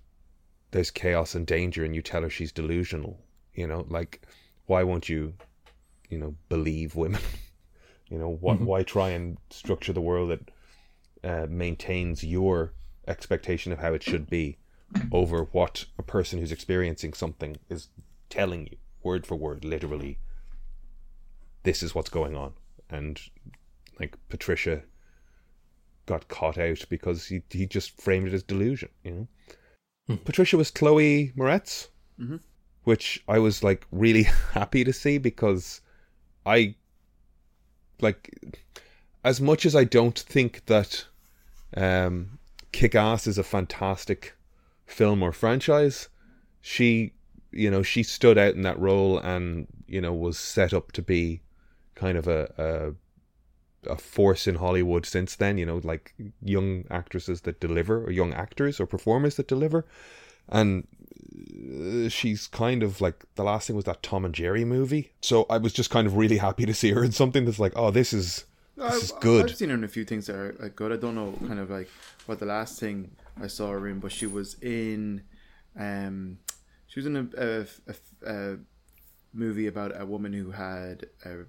there's chaos and danger, and you tell her she's delusional. You know, like why won't you, you know, believe women? [LAUGHS] you know, what mm-hmm. why try and structure the world that uh, maintains your expectation of how it should be over what a person who's experiencing something is telling you word for word, literally. This is what's going on, and like Patricia got caught out because he he just framed it as delusion. You know, hmm. Patricia was Chloe Moretz, mm-hmm. which I was like really [LAUGHS] happy to see because I like as much as I don't think that um, Kick Ass is a fantastic film or franchise, she you know she stood out in that role and you know was set up to be kind of a a, a force in Hollywood since then. You know, like young actresses that deliver or young actors or performers that deliver, and she's kind of like the last thing was that Tom and Jerry movie. So I was just kind of really happy to see her in something that's like, oh, this is this is I've, good. I've seen her in a few things that are like, good. I don't know kind of like what the last thing I saw her in, but she was in, um, she was in a, a, a, a movie about a woman who had a,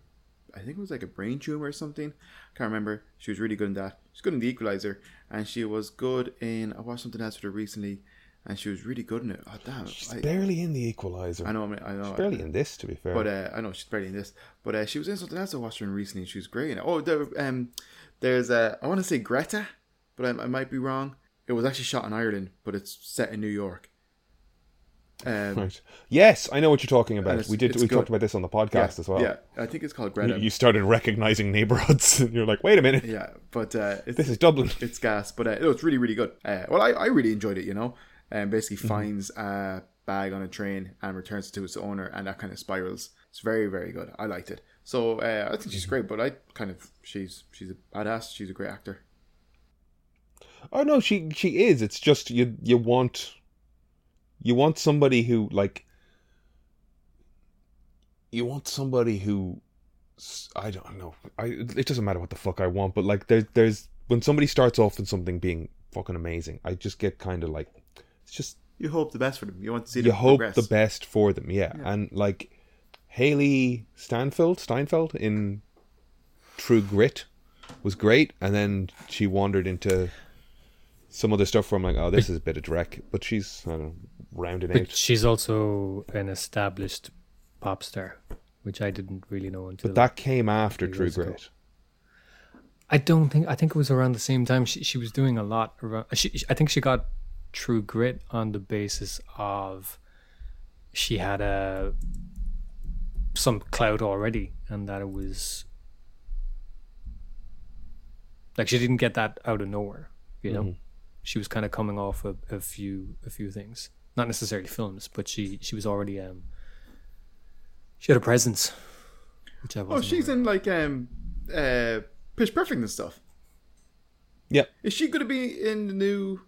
I think it was like a brain tumor or something. I Can't remember. She was really good in that. She's good in The Equalizer, and she was good in. I watched something else with her recently. And she was really good in it. Oh damn! She's I, barely in the Equalizer. I know. I, mean, I know. She's barely in this, to be fair. But uh, I know she's barely in this. But uh, she was in something else I watched her in recently. and She was great in it. Oh, there, um, there's uh, I want to say Greta, but I, I might be wrong. It was actually shot in Ireland, but it's set in New York. Um, right. Yes, I know what you're talking about. We did. We good. talked about this on the podcast yeah, as well. Yeah, I think it's called Greta. you started recognizing neighborhoods, [LAUGHS] and you're like, "Wait a minute, yeah, but uh, it's, this is Dublin." it's gas, but uh, no, it's really really good. Uh, well, I, I really enjoyed it. You know, and basically Mm-hmm. finds a bag on a train and returns it to its owner, and that kind of spirals. It's very very good. I liked it. So uh, I think Mm-hmm. she's great, but I kind of she's she's a badass. She's a great actor. Oh no, she she is. It's just you you want you want somebody who like you want somebody who I don't know. I it doesn't matter what the fuck I want, but like there's there's when somebody starts off in something being fucking amazing, I just get kind of like it's just You hope the best for them. You want to see them you hope progress. the best for them, yeah. And like Haley Stanfield, Steinfeld in True Grit was great, and then she wandered into some other stuff where I'm like, oh, this is a bit of dreck, but she's I don't know, rounding But out. she's also an established pop star, which I didn't really know until. But that came after True years ago. Grit. I don't think. I think it was around the same time. She she was doing a lot around. She, I think she got True Grit on the basis of she had a some clout already, and that it was like she didn't get that out of nowhere. You know, she was kind of coming off a, a few a few things, not necessarily films, but she she was already um she had a presence, which I Oh, wasn't she's aware in like um uh Pitch Perfect and stuff. Yeah, Is she going to be in the new?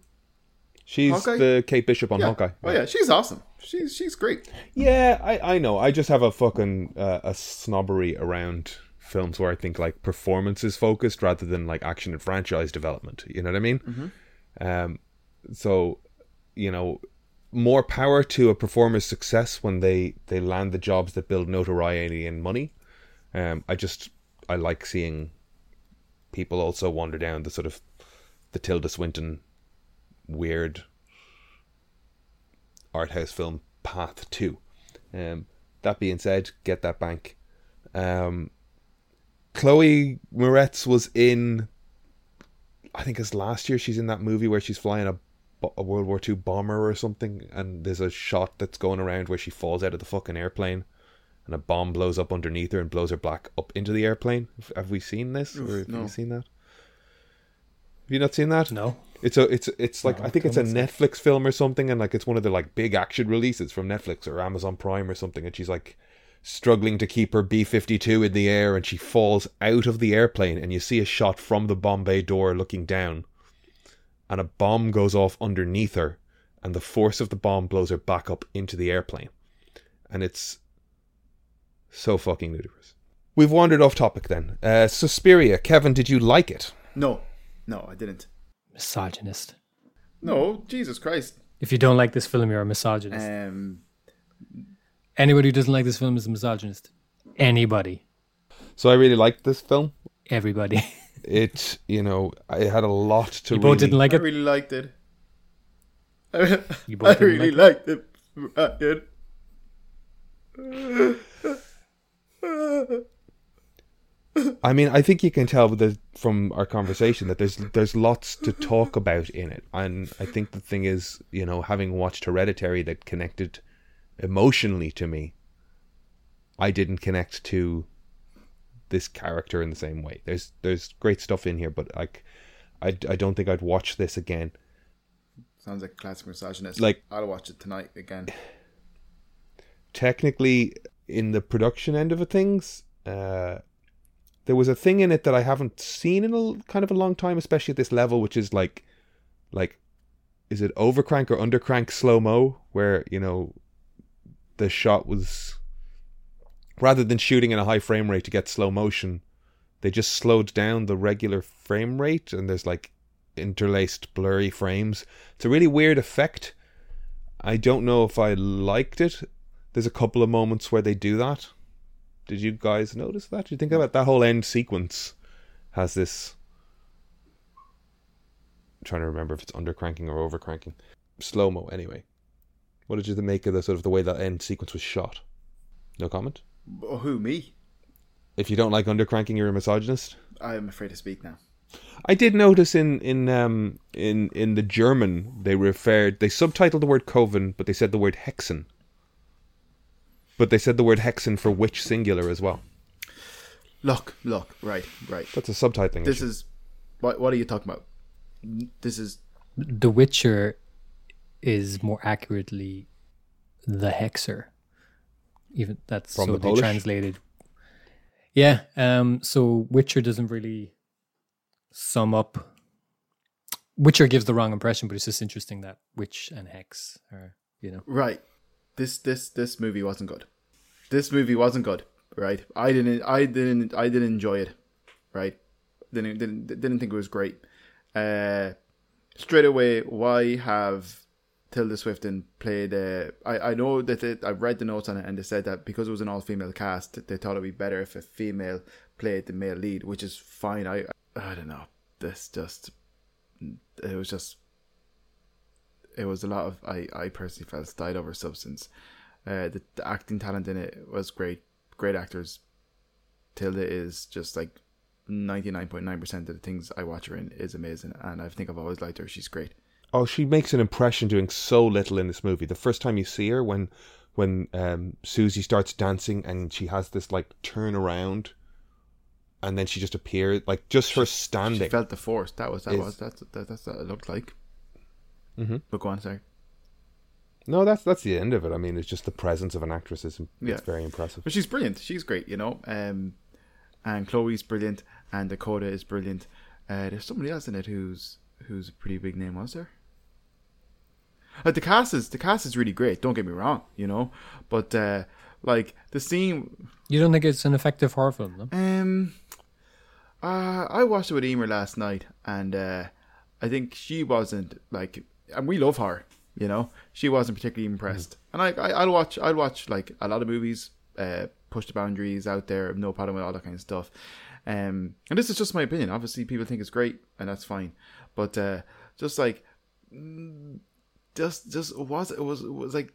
She's Hawkeye? the Kate Bishop on Yeah. Hawkeye. Oh yeah, she's awesome. She's she's great. Yeah, I, I know. I just have a fucking uh, a snobbery around films where I think like performance is focused rather than like action and franchise development. You know what I mean? Um, so you know, more power to a performer's success when they they land the jobs that build notoriety and money. Um, I just I like seeing people also wander down the sort of the Tilda Swinton weird art house film path too. Um, that being said, get that bank. Um, Chloe Moretz was in, I think it's last year. She's in that movie where she's flying a, a World War II bomber or something, and there's a shot that's going around where she falls out of the fucking airplane, and a bomb blows up underneath her and blows her black up into the airplane. Have- we seen this? or have no. you seen that? Have you not seen that? No. It's a it's it's like No, I think it's a don't. Netflix film or something, and like it's one of the like big action releases from Netflix or Amazon Prime or something, and she's like struggling to keep her B fifty two in the air, and she falls out of the airplane, and you see a shot from the bomb bay door looking down, and a bomb goes off underneath her, and the force of the bomb blows her back up into the airplane, and it's so fucking ludicrous. We've wandered off topic then. Uh, Suspiria, Kevin, did you like it? No, no, I didn't. Misogynist. No, Jesus Christ. If you don't like this film, you're a misogynist. Um, Anybody who doesn't like this film is a misogynist. Anybody. So I really liked this film. Everybody. [LAUGHS] it you know i had a lot to you really, both didn't like it. I really liked it. I, You both [LAUGHS] I didn't really like liked it. [LAUGHS] I did. I mean i think you can tell with the, from our conversation that there's there's lots to talk about in it and i think the thing is you know having watched hereditary that connected emotionally to me i didn't connect to this character in the same way there's there's great stuff in here but like i, I don't think i'd watch this again Sounds like a classic misogynist. Like- I'll watch it tonight again. technically in the production end of things uh there was a thing in it that i haven't seen in a kind of a long time especially at this level which is like like is it overcrank or undercrank slow mo where you know the shot was rather than shooting in a high frame rate to get slow motion they just slowed down the regular frame rate and there's like interlaced blurry frames. It's a really weird effect. I don't know if i liked it. There's a couple of moments where they do that. Did you guys notice that? you think about that whole end sequence has this I'm trying to remember if it's undercranking or overcranking. slow mo anyway. What did you make of the sort of the way that end sequence was shot? No comment. Who me? If you don't like undercranking, you're a misogynist. I'm afraid to speak now. I did notice in in um in in the German they referred they subtitled the word coven, but they said the word hexen. But they said the word hexen for witch singular as well. Look, look, right, right. That's a subtitling. This issue. is what? What are you talking about? This is The Witcher is more accurately the Hexer. Even that's From so the they Polish? translated. Yeah, um, so Witcher doesn't really sum up. Witcher gives the wrong impression, but it's just interesting that witch and hex are, you know. right. This this this movie wasn't good. This movie wasn't good. Right. I didn't. I didn't. I didn't enjoy it. Right. Didn't didn't didn't think it was great. Uh, straight away, why have Tilda Swinton played? Uh, I I know that it, I've read the notes on it, and they said that because it was an all female cast, they thought it'd be better if a female played the male lead, which is fine. I I don't know. This just it was just it was a lot of I I personally felt died over substance. Uh, the, the acting talent in it was great, great actors. Tilda is just like ninety nine point nine percent of the things I watch her in is amazing, and I think I've always liked her. She's great. Oh, she makes an impression doing so little in this movie. The first time you see her, when when um, Susie starts dancing and she has this like turn around, and then she just appears, like just her standing. She felt the force. That was that Is- was that's that, that's what it looked like. Mhm. But go on, sorry. no, that's that's the end of it. I mean, it's just the presence of an actress is Yeah. it's very impressive. But she's brilliant. She's great, you know. Um, and Chloe's brilliant, and Dakota is brilliant. Uh, there's somebody else in it who's who's a pretty big name, was there? Uh, the cast is the cast is really great. Don't get me wrong, you know, but uh, like the scene. You don't think it's an effective horror film, no? Um, uh, I watched it with Emer last night, and uh, I think she wasn't like, and we love her, you know. She wasn't particularly impressed, and I, I, I'll watch, I'll watch like a lot of movies, uh, push the boundaries out there, no problem with all that kind of stuff. Um, and this is just my opinion. Obviously, people think it's great, and that's fine. But uh, just like, mm, just, just was it was it was like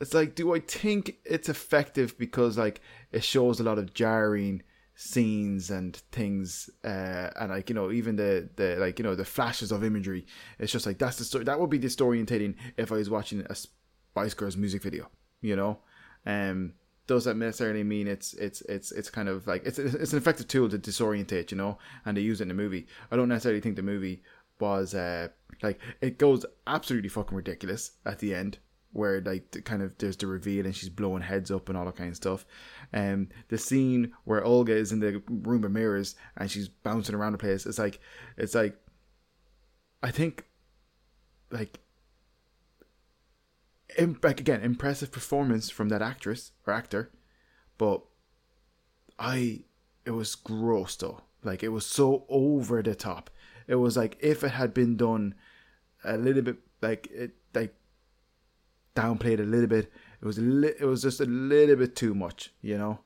it's like do i think it's effective because like it shows a lot of jarring scenes and things uh and like you know even the the like you know the flashes of imagery. It's just like that's the story that would be disorientating if i was watching a spice girls music video you know? Um does that necessarily mean it's it's it's it's kind of like it's it's an effective tool to disorientate you know and they use it in the movie. I don't necessarily think the movie was uh like it goes absolutely fucking ridiculous at the end where like the kind of there's the reveal and she's blowing heads up and all that kind of stuff. Um, the scene where Olga is in the room of mirrors and she's bouncing around the place. It's like, it's like, I think, like, im- like again, impressive performance from that actress or actor, but I, it was gross though. Like it was so over the top. It was like if it had been done a little bit like it downplayed a little bit. It was a li- it was just a little bit too much, you know.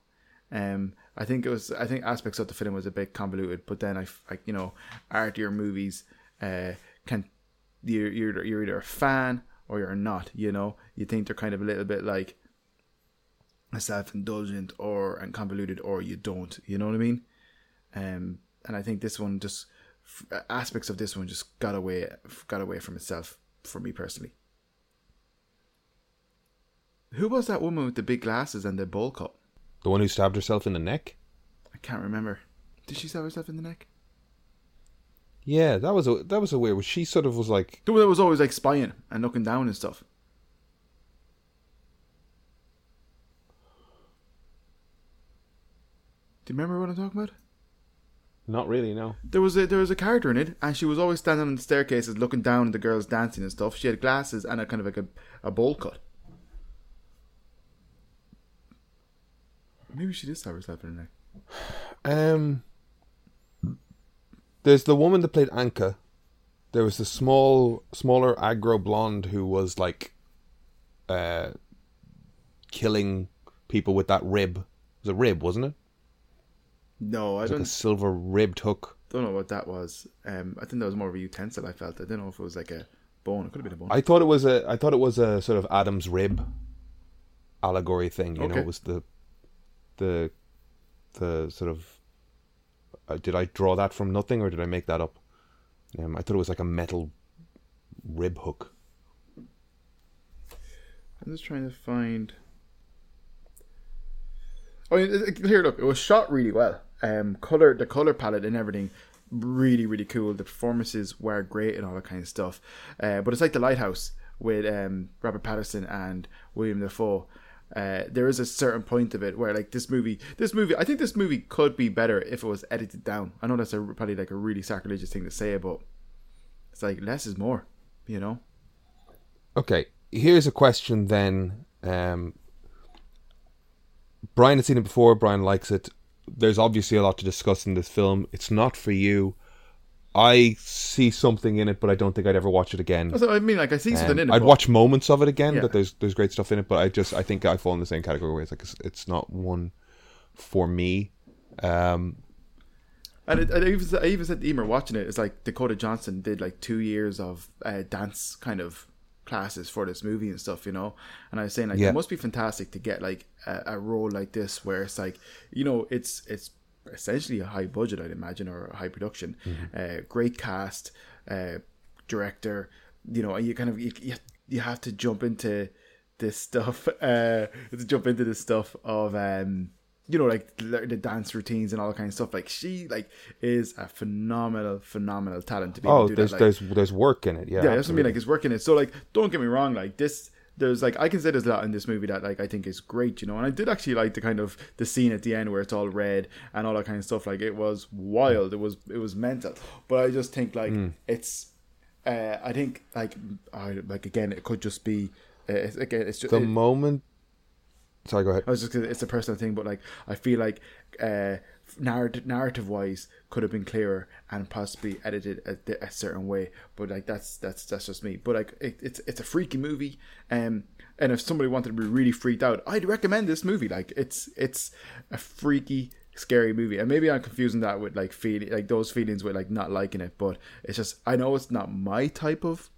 Um, I think it was. I think aspects of the film was a bit convoluted, but then I, like you know, artier movies uh, can you're, you're you're either a fan or you're not. You know, you think they're kind of a little bit like self-indulgent or and convoluted, or you don't. You know what I mean? Um, and I think this one just aspects of this one just got away got away from itself for me personally. Who was that woman with the big glasses and the bowl cut? The one who stabbed herself in the neck. I can't remember. Did she stab herself in the neck? Yeah, that was a that was a weird. She sort of was like, The one that was always like spying and looking down and stuff. Do you remember what I'm talking about? not really, no. There was a there was a character in it, and she was always standing on the staircases, looking down at the girls dancing and stuff. She had glasses and a kind of like a, a bowl cut. Maybe she did stab herself in the neck. Um, there's the woman that played Anka. There was the small, smaller aggro blonde who was like, uh, killing people with that rib. It was a rib, wasn't it? No, I It was don't. like a silver ribbed hook. don't know what that was. Um, I think that was more of a utensil. I felt. I don't know if it was like a bone. It could have been a bone. I thought it was a. I thought it was a sort of Adam's rib allegory thing. You know, it was the the the sort of. Uh, did I draw that from nothing, or did I make that up? Um, I thought it was like a metal rib hook. I'm just trying to find. Oh, here, look, it was shot really well. Um, color, the color palette and everything, really, really cool. The performances were great and all that kind of stuff. Uh, but it's like the Lighthouse with um, Robert Pattinson and Willem Dafoe. Uh, there is a certain point of it where, like this movie, this movie, I think this movie could be better if it was edited down. I know that's a, probably like a really sacrilegious thing to say, but it's like less is more, you know. Okay, here's a question then. Um, Brian had seen it before. Brian likes it. There's obviously a lot to discuss in this film. It's not for you. I see something in it, but I don't think I'd ever watch it again. What I mean, like I see something Um, in it. I'd but- watch moments of it again. Yeah. That there's there's great stuff in it, but I just I think I fall in the same category where it's like it's, it's not one for me. Um, And it, I even said, I even said to Emer watching it, it's like Dakota Johnson did like two years of uh, dance kind of classes for this movie and stuff, you know. And I was saying like Yeah. it must be fantastic to get like a, a role like this where it's like you know it's it's essentially a high budget, I'd imagine, or a high production, uh, great cast, uh, director, you know, you kind of you, you, have to jump into this stuff, [LAUGHS] uh, to jump into this stuff of um you know, like the dance routines and all that kind of stuff. Like she, like, is a phenomenal, phenomenal talent to be able oh, to do there's that. Like, there's there's work in it. Yeah, yeah, that's what I mean. Like, it's working it. So, like, don't get me wrong. Like this, there's like I can say there's a lot in this movie that like I think is great. You know, and I did actually like the kind of the scene at the end where it's all red and all that kind of stuff. Like it was wild. It was it was mental. But I just think like Hmm. it's. Uh, I think like I like again it could just be. Uh, it's, again, it's just the it- moment. Sorry, go ahead. I was just gonna, it's a personal thing, but like I feel like uh, narrative narrative wise could have been clearer and possibly edited a, a certain way. But like that's that's that's just me. But like it, it's it's a freaky movie, um, and if somebody wanted to be really freaked out, I'd recommend this movie. Like it's it's a freaky scary movie and maybe i'm confusing that with like feeling like those feelings with like not liking it but it's just i know it's not my type of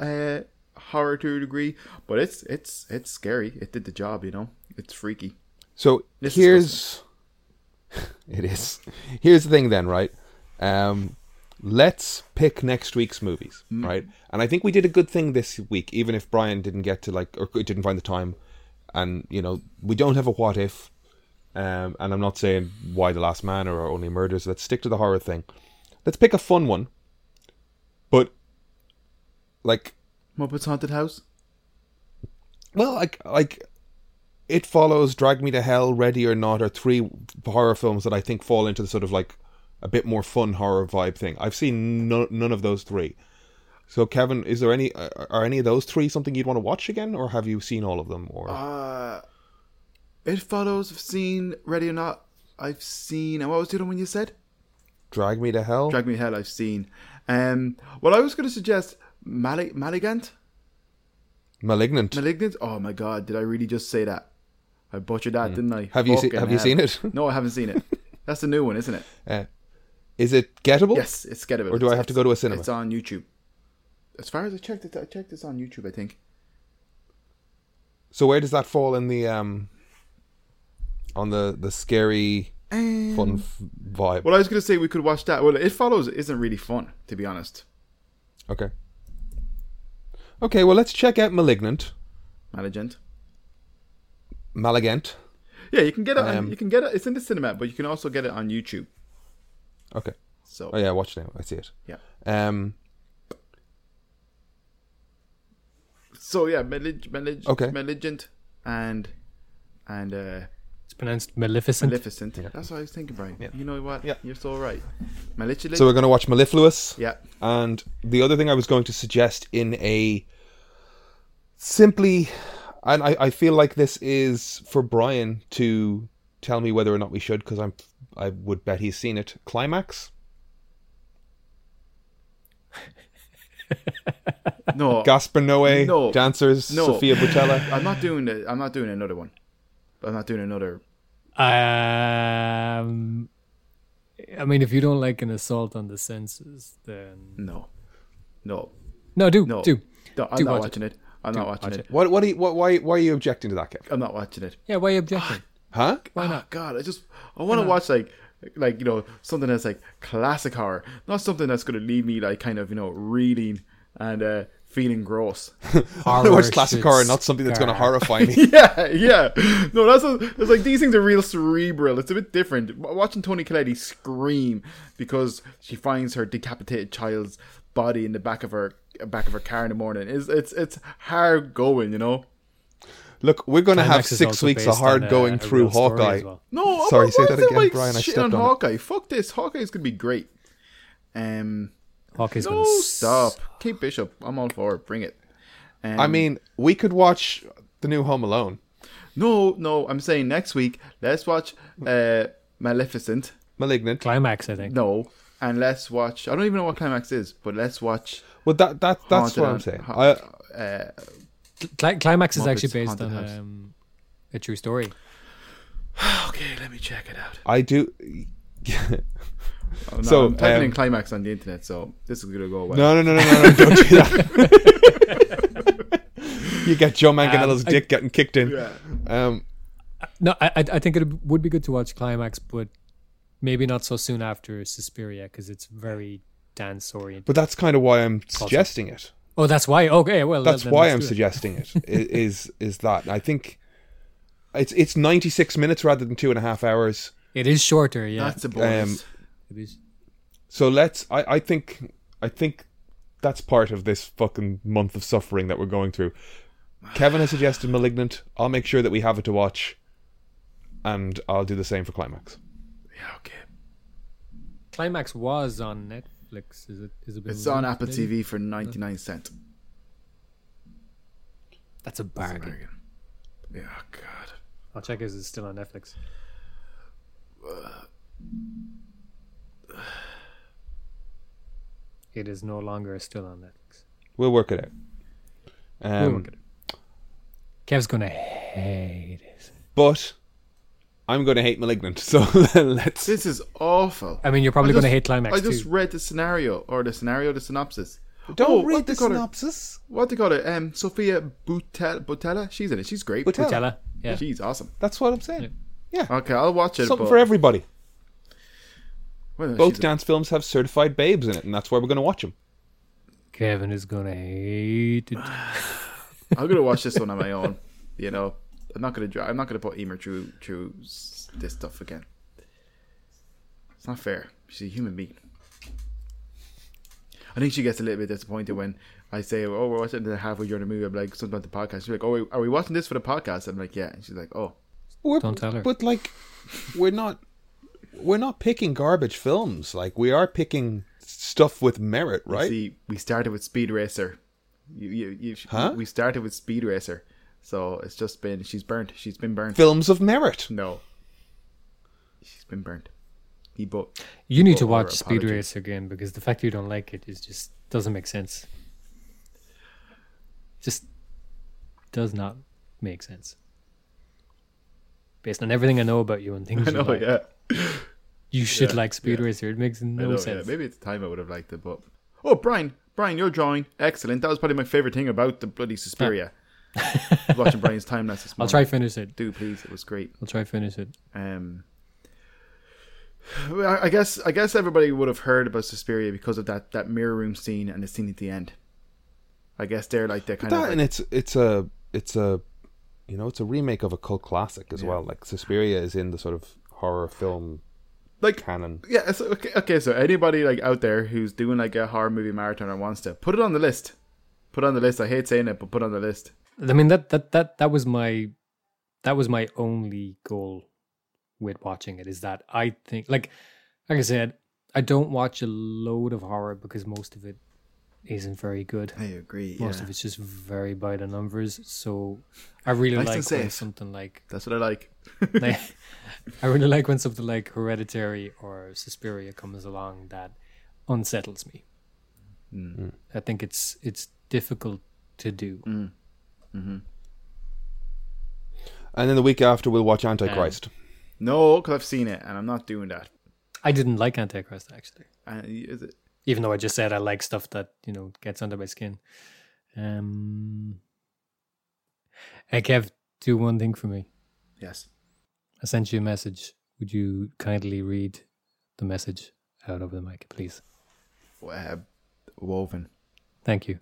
uh horror to a degree but it's it's it's scary it did the job you know it's freaky So It's here's [LAUGHS] it is. Here's the thing then, right? Um let's pick next week's movies, Mm. right? And I think we did a good thing this week, even if Brian didn't get to like or didn't find the time. And you know, we don't have a what if. Um, and I'm not saying why the last man or only murders. Let's stick to the horror thing. Let's pick a fun one. But like Muppets Haunted House well, like like it follows, Drag Me to Hell, Ready or Not are three horror films that I think fall into the sort of like a bit more fun horror vibe thing. I've seen no, none of those three. So Kevin, is there any are are any of those three something you'd want to watch again, or have you seen all of them? Or uh It Follows I've seen Ready or Not I've seen and what was the other one you said Drag Me to Hell? Drag Me to Hell I've seen um well I was going to suggest Mali- Maligant Malignant. Malignant oh my god did I really just say that I butchered that didn't I. Have you have you seen it? no I haven't seen it [LAUGHS] that's the new one isn't it uh, is it gettable? yes it's gettable Or do I have to go to a cinema? it's on YouTube as far as I checked it I checked this on YouTube I think So where does that fall in the um on the the scary Um, fun f- vibe? Well, I was going to say we could watch that. Well, It Follows isn't really fun, to be honest. Okay. Okay, well let's check out Malignant. Maligent. Maligant. Yeah, you can get it. On, Um, you can get it. It's in the cinema, but you can also get it on YouTube. Okay. So Oh yeah, watch now. I see it. yeah. Um So yeah, Malig- Malig- Okay. Maligent and and uh, It's pronounced Maleficent. Maleficent. That's what I was thinking, Brian. Yeah. You know what? Yeah. You're so right. Maleficent. so we're gonna watch Mellifluous. yeah. And the other thing I was going to suggest in a simply and I, I feel like this is for Brian to tell me whether or not we should, because I'm I would bet he's seen it. Climax? [LAUGHS] No, Gaspar Noé, No. dancers, No. Sofia Boutella. I'm not doing it. I'm not doing another one. I'm not doing another. Um, I mean, if you don't like an assault on the senses, then No, no. No, do No, do. No, I'm Do not watch watching it. I'm not watching watch it. What? What? Are you, what why? Why are you objecting to that, Kev? I'm not watching it. Yeah, why are you objecting? [GASPS] Huh? Why Oh, not? God, I just I want to watch like like you know something that's like classic horror, not something that's going to leave me like kind of you know reading and uh feeling gross. [LAUGHS] I want to watch classic horror, not something that's going to horrify me. [LAUGHS] yeah, yeah. No, that's a, it's like these things are real cerebral. It's a bit different. Watching Toni Collette scream because she finds her decapitated child's body in the back of her back of her car in the morning is it's it's hard going, you know. Look, we're going to have Climax is six weeks of hard on a- going a through Hawkeye. well. No, Sorry, why say is that it again, Brian, I shit stepped on on it. Hawkeye. Fuck this. Hawkeye's gonna be great. Um, Hawkeye's no, gonna s- stop. Kate Bishop. I'm all for it. Bring it. Um, I mean, we could watch the new Home Alone. no, no. I'm saying next week. Let's watch uh Maleficent. Malignant. climax. I think. No, and let's watch. I don't even know what climax is, but let's watch. Well, that that that's what I'm saying. Ha- I, uh, Cli- climax is actually based on um, a true story. [SIGHS] okay, let me check it out. I do. Oh, no, So, I'm typing in um, climax on the internet, so this is gonna go away. No, no, no, no, no, no! Don't do that. [LAUGHS] you get Joe Manganiello's Um, I- dick getting kicked in. Yeah. Um, No, I I I think it would be good to watch climax, but maybe not so soon after Suspiria because it's very dance oriented. but that's kind of why I'm suggesting it. Oh, that's why. Okay, well That's then why I'm it. suggesting it. [LAUGHS] Is is that I think it's it's 96 minutes rather than two and a half hours. It is shorter, yeah. That's a bonus. Um, it is. So let's. I, I think. I think that's part of this fucking month of suffering that we're going through. Kevin has suggested *Malignant*. I'll make sure that we have it to watch, and I'll do the same for *Climax*. yeah, okay. Climax was on Netflix. Is it? Is it? It's on Apple maybe? TV for ninety nine cent. That's a bargain. Yeah, God. I'll check. Is it still on Netflix? [SIGHS] It is no longer still on Netflix. We'll work it out. Um, We'll work it out. Kev's gonna hate it. But I'm going to hate *Malignant*. [LAUGHS] So let's. This is awful. I mean, you're probably just- gonna hate Climax I just too. read the scenario or the scenario, the synopsis. Don't Oh, what read they the call her? synopsis. What they call it? Um, Sofia Boutella. Boutella. She's in it. She's great. Boutella. Tella. Yeah. She's awesome. That's what I'm saying. Yeah, Okay, I'll watch it. something but, for everybody. well, Both she's- dance films have certified babes in it, and that's why we're going to watch them. Kevin is gonna hate it. [SIGHS] I'm gonna watch this one on my own. You know, I'm not gonna. dra- I'm not gonna put Emer through through this stuff again. It's not fair. She's a human being. I think she gets a little bit disappointed when I say, "Oh, we're watching the halfway during the movie." I'm like, "Something about the podcast." She's like, "Oh, are we watching this for the podcast?" I'm like, "Yeah." And she's like, "Oh, We're, Don't tell her. But like, we're not we're not picking garbage films. Like we are picking stuff with merit, right? see, we started with Speed Racer. You, you, you, Huh? We started with Speed Racer, so it's just been she's burnt. She's been burnt. Films of merit. No, she's been burnt. He bought. You need to watch Speed apologies. Racer again because the fact you don't like it is just doesn't make sense. Just does not make sense. Based on everything I know about you and [LAUGHS] things I you know, like, yeah. you should Yeah, like Speed yeah. Racer. It makes no know, sense. Yeah, maybe at the time I would have liked it, but oh, Brian, Brian, your drawing excellent. That was probably my favorite thing about the bloody Suspiria. Watching Brian's time lapse this I'll try finish it. Do please, it was great. I'll try finish it. Um, I I guess I guess everybody would have heard about Suspiria because of that that mirror room scene and the scene at the end. I guess they're like they're kind that of and it's it's a it's a you know it's a remake of a cult classic as Yeah. well. Like Suspiria is in the sort of horror film like canon. yeah. So, okay, okay, so anybody like out there who's doing like a horror movie marathon or wants to put it on the list. Put it on the list. I hate saying it, but put it on the list. I mean that that that that was my that was my only goal with watching it is that I think like like I said I don't watch a load of horror because most of it isn't very good. I agree. Most of it's just very by the numbers. So I really Nice like when something like, That's what I like. [LAUGHS] like [LAUGHS] I really like when something like Hereditary or Suspiria comes along that unsettles me. Mm. I think it's it's difficult to do. Mm. Mm-hmm. And then the week after we'll watch Antichrist. No, because I've seen it and I'm not doing that. I didn't like Antichrist actually. Uh, is it? Even though I just said I like stuff that you know gets under my skin. Um, hey Kev, do one thing for me. Yes. I sent you a message. Would you kindly read the message out of the mic, please? Uh, woven. Thank you.